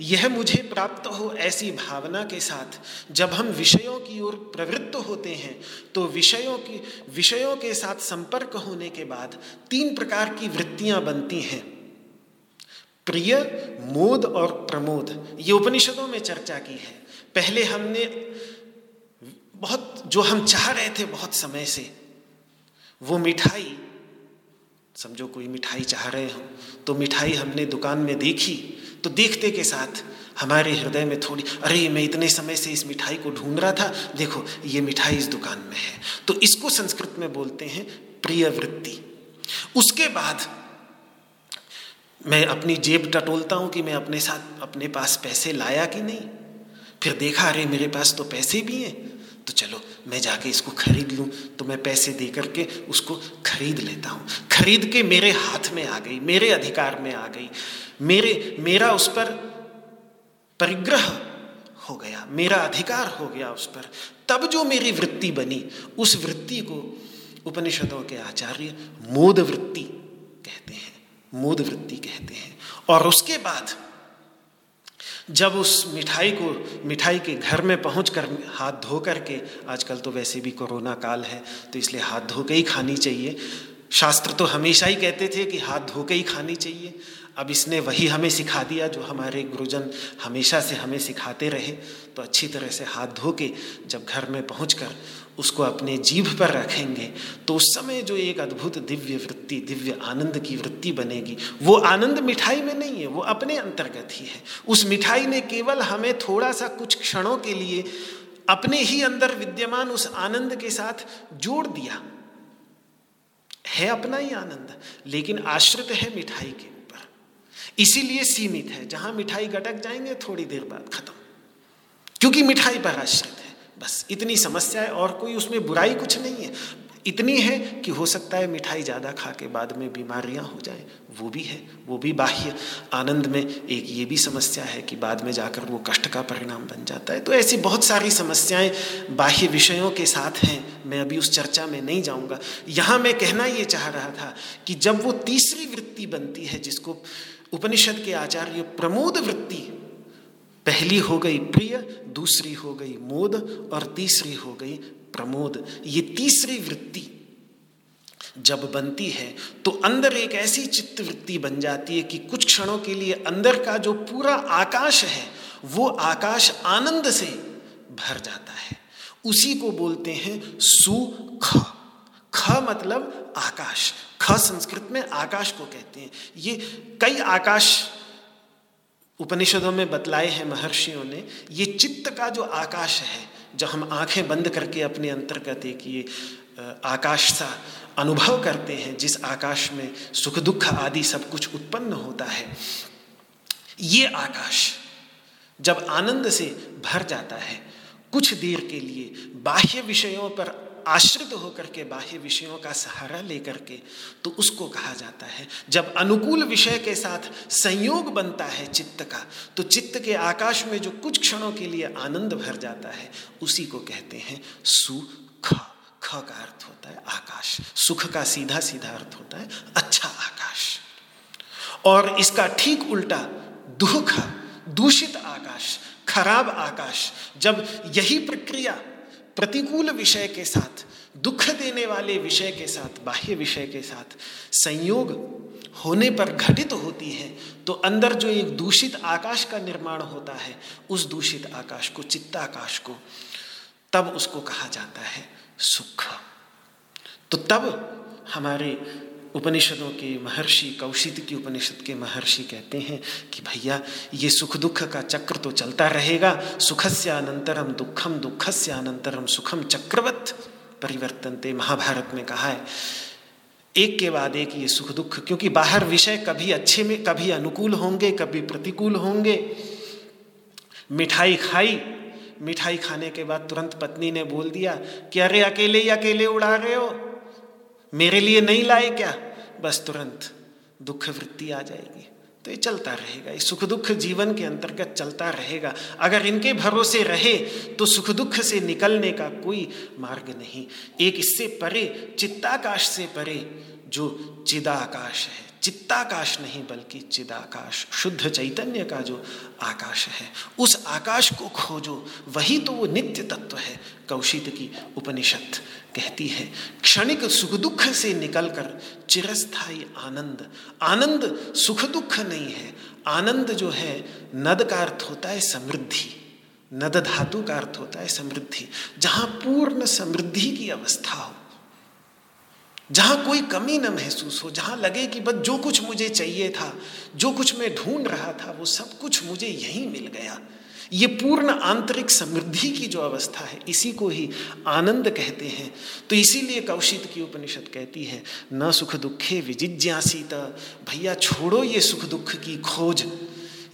यह मुझे प्राप्त हो ऐसी भावना के साथ जब हम विषयों की ओर प्रवृत्त होते हैं तो विषयों की, विषयों के साथ संपर्क होने के बाद तीन प्रकार की वृत्तियाँ बनती हैं। प्रिय, मोद और प्रमोद, ये उपनिषदों में चर्चा की है। पहले हमने बहुत, जो हम चाह रहे थे बहुत समय से वो मिठाई, समझो कोई मिठाई चाह रहे हो तो मिठाई हमने दुकान में देखी तो देखते के साथ हमारे हृदय में थोड़ी, अरे मैं इतने समय से इस मिठाई को ढूंढ रहा था, देखो ये मिठाई इस दुकान में है। तो इसको संस्कृत में बोलते हैं प्रिय वृत्ति उसके बाद मैं अपनी जेब टटोलता हूँ कि मैं अपने साथ, अपने पास पैसे लाया कि नहीं? फिर देखा, अरे मेरे पास तो पैसे भी हैं तो चलो, मैं जाके इसको खरीद लूँ। तो मैं पैसे दे करके उसको खरीद लेता हूँ। खरीद के मेरे हाथ में आ गई, मेरे अधिकार में आ गई। मेरे, मेरा उस पर परिग्रह हो गया, मेरा अधिकार हो गया उस पर। तब जो मेरी वृत्ति बनी, उस वृत्ति को उपनिषदों के आचार्य मोद वृत्ति कहते हैं मोद वृत्ति कहते हैं। और उसके बाद जब उस मिठाई को, मिठाई के घर में पहुँच कर हाथ धो करके, आजकल तो वैसे भी कोरोना काल है तो इसलिए हाथ धो के ही खानी चाहिए। शास्त्र तो हमेशा ही कहते थे कि हाथ धो के ही खानी चाहिए। अब इसने वही हमें सिखा दिया जो हमारे गुरुजन हमेशा से हमें सिखाते रहे। तो अच्छी तरह से हाथ धो के जब घर में पहुँच उसको अपने जीभ पर रखेंगे तो उस समय जो एक अद्भुत दिव्य वृत्ति, दिव्य आनंद की वृत्ति बनेगी। वो आनंद मिठाई में नहीं है, वो अपने अंतर्गत ही है। उस मिठाई ने केवल हमें थोड़ा सा कुछ क्षणों के लिए अपने ही अंदर विद्यमान उस आनंद के साथ जोड़ दिया। है अपना ही आनंद, लेकिन आश्रित है मिठाई के ऊपर। इसीलिए सीमित है। जहाँ मिठाई गटक जाएँगे, थोड़ी देर बाद खत्म। क्योंकि मिठाई पर आश्रित है। बस इतनी समस्या है और कोई उसमें बुराई कुछ नहीं है। इतनी है कि हो सकता है मिठाई ज़्यादा खा के बाद में बीमारियाँ हो जाएँ। वो भी है, वो भी बाह्य। आनंद में एक ये भी समस्या है कि बाद में जाकर वो कष्ट का परिणाम बन जाता है। तो ऐसी बहुत सारी समस्याएँ बाह्य विषयों के साथ हैं। मैं अभी उस चर्चा में नहीं जाऊँगा। यहाँ मैं कहना ये चाह रहा था कि जब वो तीसरी वृत्ति बनती है, जिसको उपनिषद के आचार्य प्रमोद वृत्ति पहली हो गई प्रिय, दूसरी हो गई मोद और तीसरी हो गई प्रमोद। ये तीसरी वृत्ति जब बनती है तो अंदर एक ऐसी चित्त वृत्ति बन जाती है कि कुछ क्षणों के लिए अंदर का जो पूरा आकाश है, वो आकाश आनंद से भर जाता है। उसी को बोलते हैं सुख ख मतलब आकाश। ख संस्कृत में आकाश को कहते हैं। ये कई आकाश उपनिषदों में बतलाए हैं महर्षियों ने, ये चित्त का जो आकाश है जो हम आँखें बंद करके अपने अंतर्गत एक ये आकाश सा अनुभव करते हैं, जिस आकाश में सुख दुख आदि सब कुछ उत्पन्न होता है, ये आकाश जब आनंद से भर जाता है, कुछ देर के लिए बाह्य विषयों पर आश्रित होकर के बाह्य विषयों का सहारा लेकर के तो उसको कहा जाता है। जब अनुकूल विषय के साथ संयोग बनता है चित्त का तो चित्त के आकाश में जो कुछ क्षणों के लिए आनंद भर जाता है, उसी को कहते हैं सुख। ख का अर्थ होता है आकाश। सुख का सीधा सीधा अर्थ होता है अच्छा आकाश। और इसका ठीक उल्टा दुख, दूषित आकाश, खराब आकाश, जब यही प्रक्रिया प्रतिकूल विषय के साथ, दुख देने वाले विषय के साथ, बाह्य विषय के साथ संयोग होने पर घटित होती है तो अंदर जो एक दूषित आकाश का निर्माण होता है, उस दूषित आकाश को, चित्ताकाश को, तब उसको कहा जाता है सुख। तो तब हमारे उपनिषदों के महर्षि कौशित की उपनिषद के महर्षि कहते हैं कि भैया, ये सुख दुख का चक्र तो चलता रहेगा। सुख सुखस्य अनंतरम दुखम दुखस्य अनंतरम सुखम चक्रवत परिवर्तन परिवर्तनते। महाभारत में कहा है, एक के बाद एक ये सुख दुख, क्योंकि बाहर विषय कभी अच्छे में, कभी अनुकूल होंगे, कभी प्रतिकूल होंगे। मिठाई खाई, मिठाई खाने के बाद तुरंत पत्नी ने बोल दिया कि अरे अकेले ही अकेले उड़ा रहे हो? मेरे लिए नहीं लाए क्या? बस तुरंत दुख वृत्ति आ जाएगी। तो ये चलता रहेगा। ये सुख दुख जीवन के अंतर्गत चलता रहेगा। अगर इनके भरोसे रहे तो सुख दुख से निकलने का कोई मार्ग नहीं। एक इससे परे, चित्ताकाश से परे, जो चिदाकाश है। चित्ताकाश नहीं, बल्कि चिदाकाश। शुद्ध चैतन्य का जो आकाश है, उस आकाश को खोजो। वही तो वो नित्य तत्व है। कौशित की उपनिषद कहती है, क्षणिक सुख दुख से निकलकर चिरस्थाई आनंद। आनंद सुख दुख नहीं है। आनंद जो है, नद का अर्थ होता है समृद्धि। नद धातु का अर्थ होता है समृद्धि। जहाँ पूर्ण समृद्धि की अवस्था हो, जहाँ कोई कमी न महसूस हो, जहाँ लगे कि बस जो कुछ मुझे चाहिए था, जो कुछ मैं ढूंढ रहा था, वो सब कुछ मुझे यहीं मिल गया। ये पूर्ण आंतरिक समृद्धि की जो अवस्था है, इसी को ही आनंद कहते हैं। तो इसीलिए कौशित की उपनिषद कहती है, न सुख दुखे विजिज्ञासीता, भैया छोड़ो ये सुख दुख की खोज।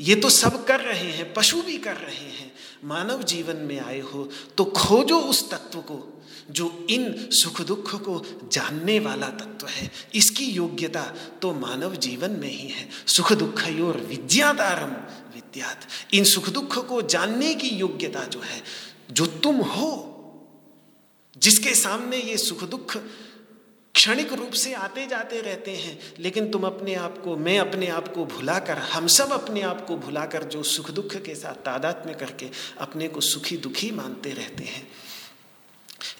ये तो सब कर रहे हैं, पशु भी कर रहे हैं। मानव जीवन में आए हो तो खोजो उस तत्व को। जो इन सुख दुख को जानने वाला तत्व है, इसकी योग्यता तो मानव जीवन में ही है। सुख दुख और विद्यादारम विद्यात। इन सुख दुख को जानने की योग्यता जो है, जो तुम हो, जिसके सामने ये सुख दुख क्षणिक रूप से आते जाते रहते हैं, लेकिन तुम अपने आप को, मैं अपने आप को भुलाकर, हम सब अपने आप को भुलाकर जो सुख दुख के साथ तादाद में करके अपने को सुखी दुखी मानते रहते हैं।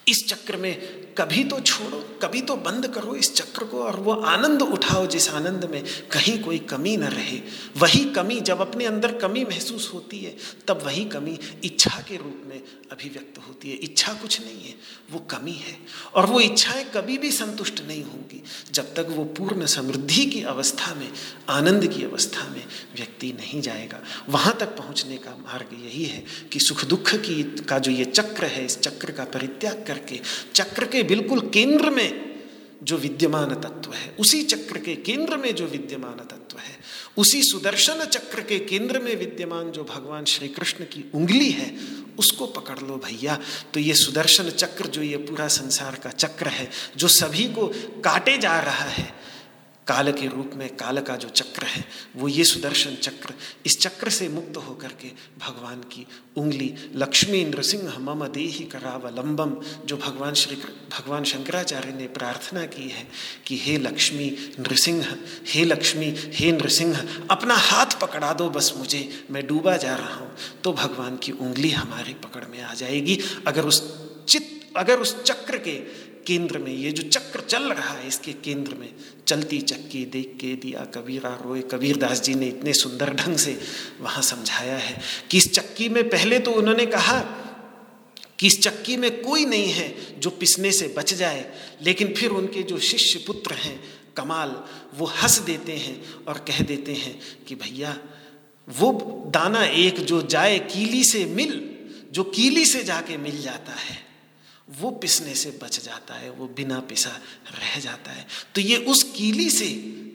इस चक्र में कभी तो छोड़ो, कभी तो बंद करो इस चक्र को और वो आनंद उठाओ जिस आनंद में कहीं कोई कमी न रहे। वही कमी जब अपने अंदर कमी महसूस होती है, तब वही कमी इच्छा के रूप में अभिव्यक्त होती है। इच्छा कुछ नहीं है, वो कमी है और वो इच्छाएँ कभी भी संतुष्ट नहीं होंगी। जब तक वो पूर्ण समृद्धि की अवस्था में, आनंद की अवस्था में व्यक्ति नहीं जाएगा। वहाँ तक पहुँचने का मार्ग यही है कि सुख दुख की का जो ये चक्र है, इस चक्र का परित्याग करके, चक्र के बिल्कुल केंद्र में जो विद्यमान तत्व है, उसी चक्र के केंद्र में जो विद्यमान तत्व है, उसी सुदर्शन चक्र के केंद्र में विद्यमान जो भगवान श्री कृष्ण की उंगली है, उसको पकड़ लो भैया। तो ये सुदर्शन चक्र, जो ये पूरा संसार का चक्र है, जो सभी को काटे जा रहा है काल के रूप में काल का जो चक्र है, वो ये सुदर्शन चक्र, इस चक्र से मुक्त होकर के भगवान की उंगली लक्ष्मी नृसिंह मम देही करावलंबम, जो भगवान श्री भगवान शंकराचार्य ने प्रार्थना की है कि हे लक्ष्मी नृसिंह, हे लक्ष्मी, हे नृसिंह, अपना हाथ पकड़ा दो, बस मुझे, मैं डूबा जा रहा हूँ तो भगवान की उंगली हमारी पकड़ में आ जाएगी। अगर उस चित्त अगर उस चक्र के केंद्र में, ये जो चक्र चल रहा है इसके केंद्र में, चलती चक्की देख के दिया कबीरा रोए। कबीरदास जी ने इतने सुंदर ढंग से वहाँ समझाया है कि इस चक्की में पहले तो उन्होंने कहा कि इस चक्की में कोई नहीं है जो पिसने से बच जाए, लेकिन फिर उनके जो शिष्य पुत्र हैं, कमाल, वो हंस देते हैं और कह देते हैं कि भैया, वो दाना एक जो जाए, कीली से मिल, जो कीली से जाके मिल जाता है। वो पिसने से बच जाता है, वो बिना पिसा रह जाता है। तो ये उस कीली से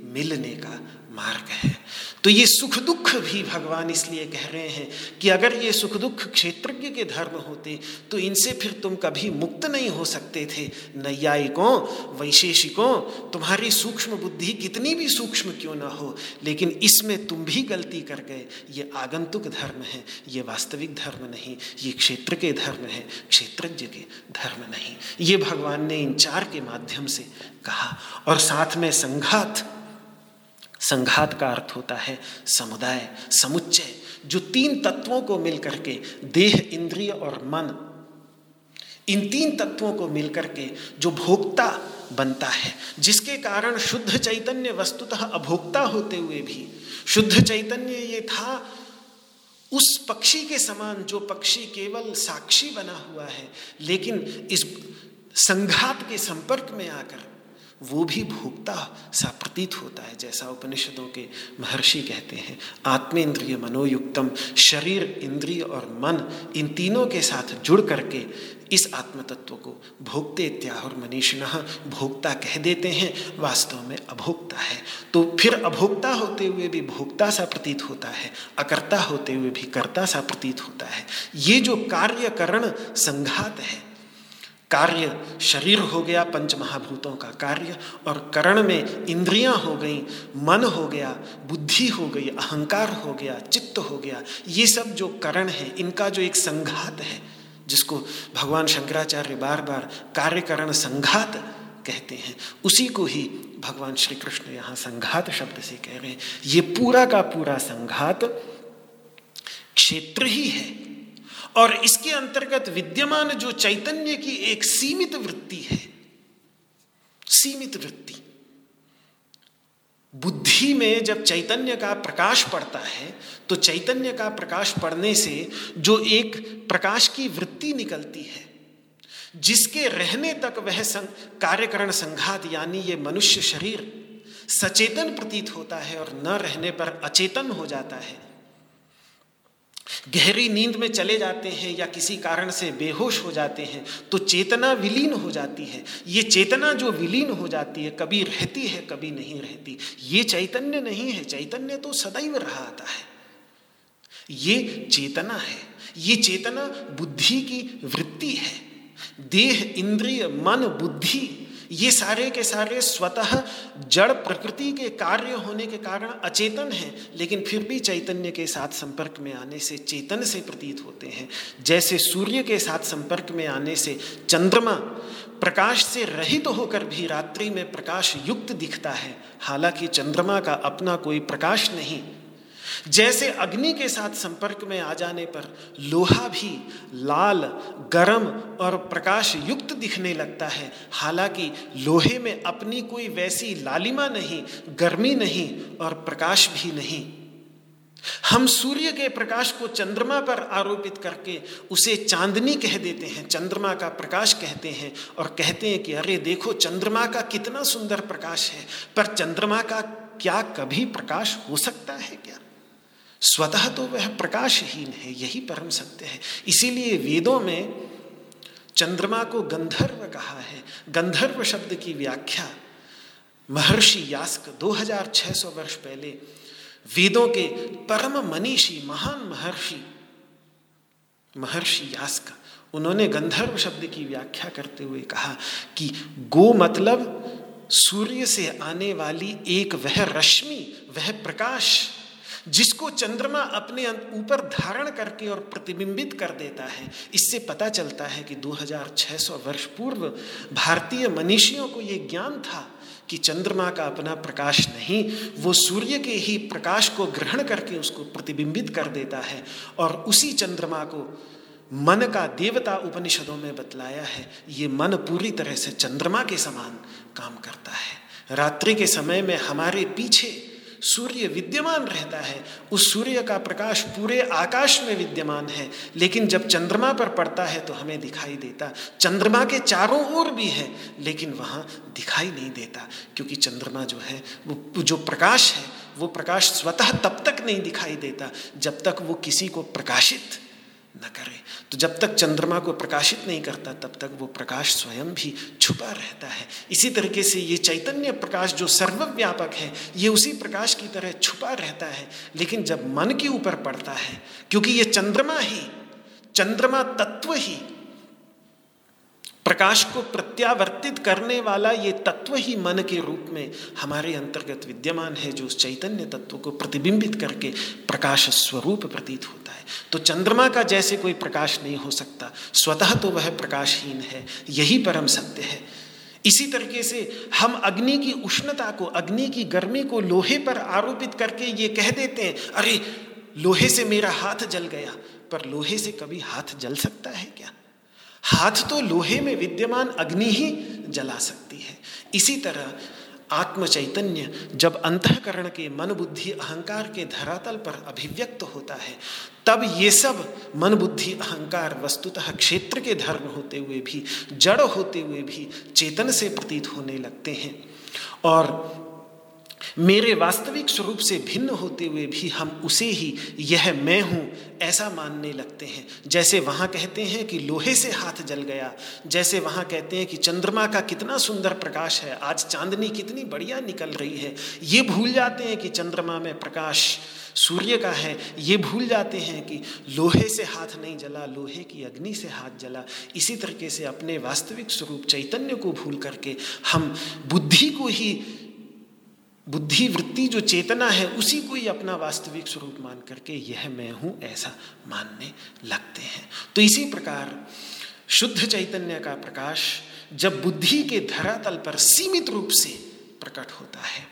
मिलने का मार्ग है। तो ये सुख दुख भी भगवान इसलिए कह रहे हैं कि अगर ये सुख दुख क्षेत्रज्ञ के धर्म होते तो इनसे फिर तुम कभी मुक्त नहीं हो सकते थे। नैयायिकों, वैशेषिकों, तुम्हारी सूक्ष्म बुद्धि कितनी भी सूक्ष्म क्यों ना हो, लेकिन इसमें तुम भी गलती कर गए। ये आगंतुक धर्म है, ये वास्तविक धर्म नहीं, ये क्षेत्र के धर्म है, क्षेत्रज्ञ के धर्म नहीं। ये भगवान ने इन चार के माध्यम से कहा, और साथ में संघात संघात का अर्थ होता है समुदाय, समुच्चय, जो तीन तत्वों को मिलकर के देह, इंद्रिय और मन, इन तीन तत्वों को मिलकर के जो भोक्ता बनता है, जिसके कारण शुद्ध चैतन्य वस्तुतः अभोक्ता होते हुए भी, शुद्ध चैतन्य ये था, उस पक्षी के समान जो पक्षी केवल साक्षी बना हुआ है, लेकिन इस संघात के संपर्क में आकर वो भी भोक्ता सा प्रतीत होता है, जैसा उपनिषदों के महर्षि कहते हैं। आत्मेंद्रिय मनोयुक्तम, शरीर, इंद्रिय और मन इन तीनों के साथ जुड़ करके इस आत्मतत्व को भोगते इत्याहुर मनीषिण भोक्ता कह देते हैं, वास्तव में अभोक्ता है। तो फिर अभोक्ता होते हुए भी भोक्ता सा प्रतीत होता है, अकर्ता होते हुए भी कर्ता सा प्रतीत होता है। ये जो कार्यकरण संघात है कार्य शरीर हो गया पंच महाभूतों का कार्य, और करण में इंद्रियाँ हो गई, मन हो गया, बुद्धि हो गई, अहंकार हो गया, चित्त हो गया, ये सब जो करण है, इनका जो एक संघात है, जिसको भगवान शंकराचार्य बार बार कार्यकरण संघात कहते हैं, उसी को ही भगवान श्री कृष्ण यहाँ संघात शब्द से कह रहे हैं। ये पूरा का पूरा संघात क्षेत्र ही है। और इसके अंतर्गत विद्यमान जो चैतन्य की एक सीमित वृत्ति है, सीमित वृत्ति। बुद्धि में जब चैतन्य का प्रकाश पड़ता है तो चैतन्य का प्रकाश पड़ने से जो एक प्रकाश की वृत्ति निकलती है, जिसके रहने तक वह कार्यकरण संघात, यानी ये मनुष्य शरीर, सचेतन प्रतीत होता है और न रहने पर अचेतन हो जाता है। गहरी नींद में चले जाते हैं या किसी कारण से बेहोश हो जाते हैं तो चेतना विलीन हो जाती है। ये चेतना जो विलीन हो जाती है, कभी रहती है, कभी नहीं रहती। ये चैतन्य नहीं है, चैतन्य तो सदैव रहा आता है। ये चेतना है, ये चेतना बुद्धि की वृत्ति है। देह, इंद्रिय, मन, बुद्धि ये सारे के सारे स्वतः जड़ प्रकृति के कार्य होने के कारण अचेतन हैं, लेकिन फिर भी चैतन्य के साथ संपर्क में आने से चेतन से प्रतीत होते हैं। जैसे सूर्य के साथ संपर्क में आने से चंद्रमा प्रकाश से रहित तो होकर भी रात्रि में प्रकाश युक्त दिखता है। हालाँकि चंद्रमा का अपना कोई प्रकाश नहीं जैसे अग्नि के साथ संपर्क में आ जाने पर लोहा भी लाल, गरम और प्रकाश युक्त दिखने लगता है। हालाँकि लोहे में अपनी कोई वैसी लालिमा नहीं, गर्मी नहीं और प्रकाश भी नहीं। हम सूर्य के प्रकाश को चंद्रमा पर आरोपित करके उसे चांदनी कह देते हैं, चंद्रमा का प्रकाश कहते हैं और कहते हैं कि, अरे देखो, चंद्रमा का कितना सुंदर प्रकाश है, पर चंद्रमा का क्या कभी प्रकाश हो सकता है क्या? स्वतः तो वह प्रकाशहीन है, यही परम सत्य है। इसीलिए वेदों में चंद्रमा को गंधर्व कहा है। गंधर्व शब्द की व्याख्या महर्षि यास्क 2600 वर्ष पहले वेदों के परम मनीषी, महान महर्षि महर्षि यास्क, उन्होंने गंधर्व शब्द की व्याख्या करते हुए कहा कि गो मतलब सूर्य से आने वाली एक वह रश्मि, वह प्रकाश। जिसको चंद्रमा अपने ऊपर धारण करके और प्रतिबिंबित कर देता है, इससे पता चलता है कि 2600 वर्ष पूर्व भारतीय मनीषियों को ये ज्ञान था कि चंद्रमा का अपना प्रकाश नहीं, वो सूर्य के ही प्रकाश को ग्रहण करके उसको प्रतिबिंबित कर देता है और उसी चंद्रमा को मन का देवता उपनिषदों में बतलाया है, ये मन पूरी तरह से चंद्रमा के समान काम करता है। रात्रि के समय में हमारे पीछे सूर्य विद्यमान रहता है। उस सूर्य का प्रकाश पूरे आकाश में विद्यमान है। लेकिन जब चंद्रमा पर पड़ता है तो हमें दिखाई देता। चंद्रमा के चारों ओर भी है, लेकिन वहाँ दिखाई नहीं देता। क्योंकि चंद्रमा जो है, वो जो प्रकाश है, वो प्रकाश स्वतः तब तक नहीं दिखाई देता जब तक वो किसी को प्रकाशित न करे। तो जब तक चंद्रमा को प्रकाशित नहीं करता, तब तक वो प्रकाश स्वयं भी छुपा रहता है। इसी तरीके से ये चैतन्य प्रकाश जो सर्वव्यापक है, ये उसी प्रकाश की तरह छुपा रहता है। लेकिन जब मन के ऊपर पड़ता है, क्योंकि ये चंद्रमा ही, चंद्रमा तत्व ही, प्रकाश को प्रत्यावर्तित करने वाला ये तत्व ही मन के रूप में हमारे अंतर्गत विद्यमान है, जो उस चैतन्य तत्व को प्रतिबिंबित करके प्रकाश स्वरूप प्रतीत होता है। तो चंद्रमा का जैसे कोई प्रकाश नहीं हो सकता। स्वतः तो वह प्रकाशहीन है, यही परम सत्य है। इसी तरीके से हम अग्नि की उष्णता को, अग्नि की गर्मी को लोहे पर आरोपित करके ये कह देते हैं, अरे, लोहे से मेरा हाथ जल गया, पर लोहे से कभी हाथ जल सकता है क्या? हाथ तो लोहे में विद्यमान अग्नि ही जला सकती है। इसी तरह आत्म चैतन्य जब अंतकरण के मन बुद्धि अहंकार के धरातल पर अभिव्यक्त होता है, तब ये सब मन बुद्धि अहंकार वस्तुतः क्षेत्र के धर्म होते हुए भी, जड़ होते हुए भी चेतन से प्रतीत होने लगते हैं। और मेरे वास्तविक स्वरूप से भिन्न होते हुए भी हम उसे ही, यह मैं हूँ, ऐसा मानने लगते हैं। जैसे वहाँ कहते हैं कि लोहे से हाथ जल गया, जैसे वहाँ कहते हैं कि चंद्रमा का कितना सुंदर प्रकाश है, आज चांदनी कितनी बढ़िया निकल रही है। ये भूल जाते हैं कि चंद्रमा में प्रकाश सूर्य का है। ये भूल जाते हैं कि लोहे से हाथ नहीं जला, लोहे की अग्नि से हाथ जला। इसी तरीके से अपने वास्तविक स्वरूप चैतन्य को भूल करके हम बुद्धि को ही बुद्धि वृत्ति जो चेतना है, उसी को ही अपना वास्तविक स्वरूप मान करके यह मैं हूँ ऐसा मानने लगते हैं। तो इसी प्रकार शुद्ध चैतन्य का प्रकाश जब बुद्धि के धरातल पर सीमित रूप से प्रकट होता है,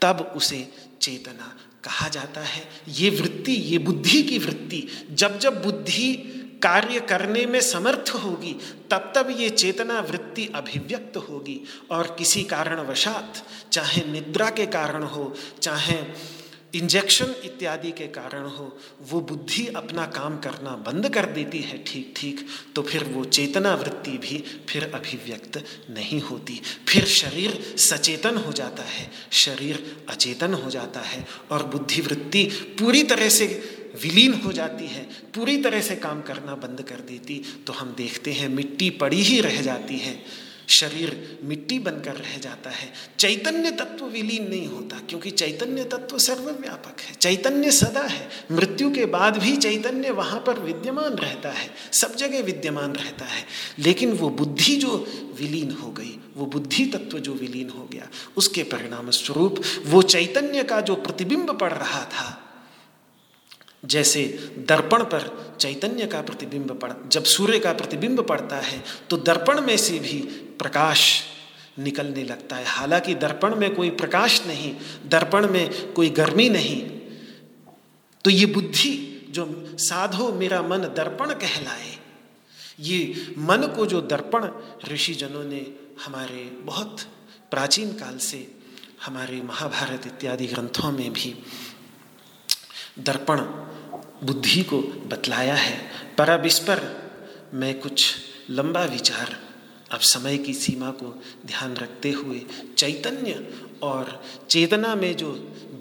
तब उसे चेतना कहा जाता है। ये वृत्ति, ये बुद्धि की वृत्ति जब जब बुद्धि कार्य करने में समर्थ होगी, तब तब ये चेतना वृत्ति अभिव्यक्त होगी। और किसी कारणवशात, चाहे निद्रा के कारण हो, चाहे इंजेक्शन इत्यादि के कारण हो, वो बुद्धि अपना काम करना बंद कर देती है ठीक ठीक तो फिर वो चेतना वृत्ति भी फिर अभिव्यक्त नहीं होती। फिर शरीर सचेतन हो जाता है, शरीर अचेतन हो जाता है, और बुद्धि वृत्ति पूरी तरह से विलीन हो जाती है, पूरी तरह से काम करना बंद कर देती तो हम देखते हैं मिट्टी पड़ी ही रह जाती है। शरीर मिट्टी बनकर रह जाता है। चैतन्य तत्व विलीन नहीं होता, क्योंकि चैतन्य तत्व सर्वव्यापक है। चैतन्य सदा है। मृत्यु के बाद भी चैतन्य वहाँ पर विद्यमान रहता है। सब जगह विद्यमान रहता है। लेकिन वो बुद्धि जो विलीन हो गई, वो बुद्धि तत्व जो विलीन हो गया, उसके परिणाम स्वरूप वो चैतन्य का जो प्रतिबिंब पड़ रहा था जैसे दर्पण पर चैतन्य का प्रतिबिंब पड़, जब सूर्य का प्रतिबिंब पड़ता है तो दर्पण में से भी प्रकाश निकलने लगता है। हालाँकि दर्पण में कोई प्रकाश नहीं, दर्पण में कोई गर्मी नहीं। तो ये बुद्धि जो साधो मेरा मन दर्पण कहलाए, ये मन को जो दर्पण ऋषि जनों ने हमारे बहुत प्राचीन काल से हमारे महाभारत इत्यादि ग्रंथों में भी दर्पण बुद्धि को बतलाया है। पर अब इस पर मैं कुछ लंबा विचार, अब समय की सीमा को ध्यान रखते हुए चैतन्य और चेतना में जो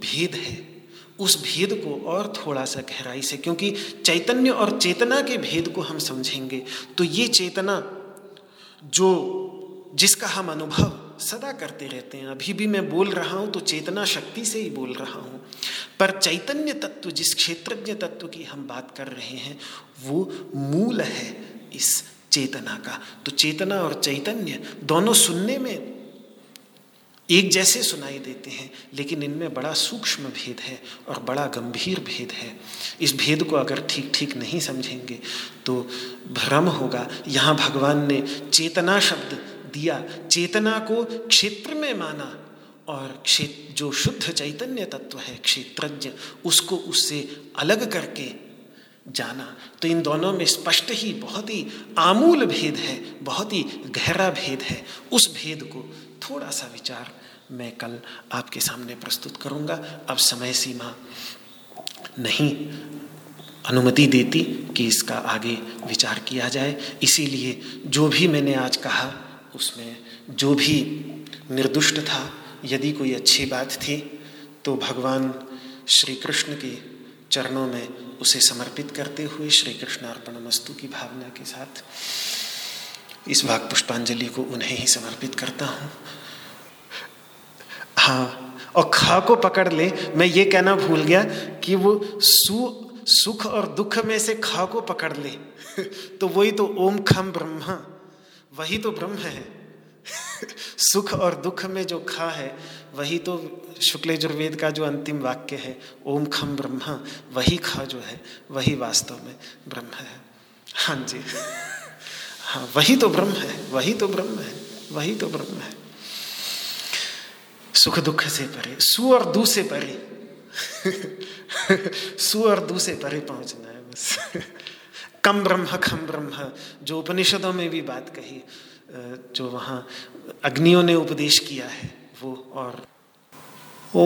भेद है, उस भेद को और थोड़ा सा गहराई से, क्योंकि चैतन्य और चेतना के भेद को हम समझेंगे। तो ये चेतना जो, जिसका हम अनुभव सदा करते रहते हैं। अभी भी मैं बोल रहा हूँ तो चेतना शक्ति से ही बोल रहा हूँ। पर चैतन्य तत्व, जिस क्षेत्रज्ञ तत्व की हम बात कर रहे हैं, वो मूल है इस चेतना का। तो चेतना और चैतन्य दोनों सुनने में एक जैसे सुनाई देते हैं, लेकिन इनमें बड़ा सूक्ष्म भेद है और बड़ा गंभीर भेद है। इस भेद को अगर ठीक ठीक नहीं समझेंगे तो भ्रम होगा। यहाँ भगवान ने चेतना शब्द दिया, चेतना को क्षेत्र में माना। और क्षेत्र जो शुद्ध चैतन्य तत्व है, क्षेत्रज्ञ, उसको उससे अलग करके जाना। तो इन दोनों में स्पष्ट ही बहुत ही आमूल भेद है, बहुत ही गहरा भेद है। उस भेद को थोड़ा सा विचार मैं कल आपके सामने प्रस्तुत करूँगा। अब समय सीमा नहीं अनुमति देती कि इसका आगे विचार किया जाए। इसीलिए जो भी मैंने आज कहा उसमें जो भी निर्दुष्ट था, यदि कोई अच्छी बात थी तो भगवान श्री कृष्ण के चरणों में उसे समर्पित करते हुए श्री कृष्ण अर्पण मस्तु की भावना के साथ इस भाग पुष्पांजलि को उन्हें ही समर्पित करता हूँ। हाँ और खा को पकड़ ले, मैं ये कहना भूल गया कि वो सु, सुख और दुख में से खा को पकड़ ले। तो वही तो ओम खम ब्रह्मा। वही तो ब्रह्म है। सुख और दुख में जो खा है, वही तो शुक्ल का जो अंतिम वाक्य है ओम खम ब्रह्मा, वही खा जो है, वही वास्तव में ब्रह्म है। हाँ जी। हाँ वही तो ब्रह्म है, वही तो ब्रह्म है, वही तो ब्रह्म है। सुख दुख से परे, सु और दू से परे। सु और दू से परे पहुँचना है बस। कम ब्रह्म, खम ब्रह्म। जो उपनिषदों में भी बात कही जो वहाँ अग्नियों ने उपदेश किया है, वो और। ओ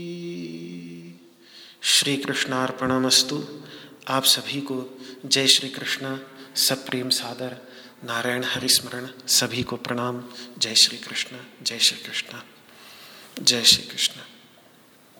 श्री कृष्णार्पणमस्तु आप सभी को जय श्री कृष्ण सप्रेम सादर। नारायण हरिस्मरण। सभी को प्रणाम। जय श्री कृष्ण जय श्री कृष्ण जय श्री कृष्ण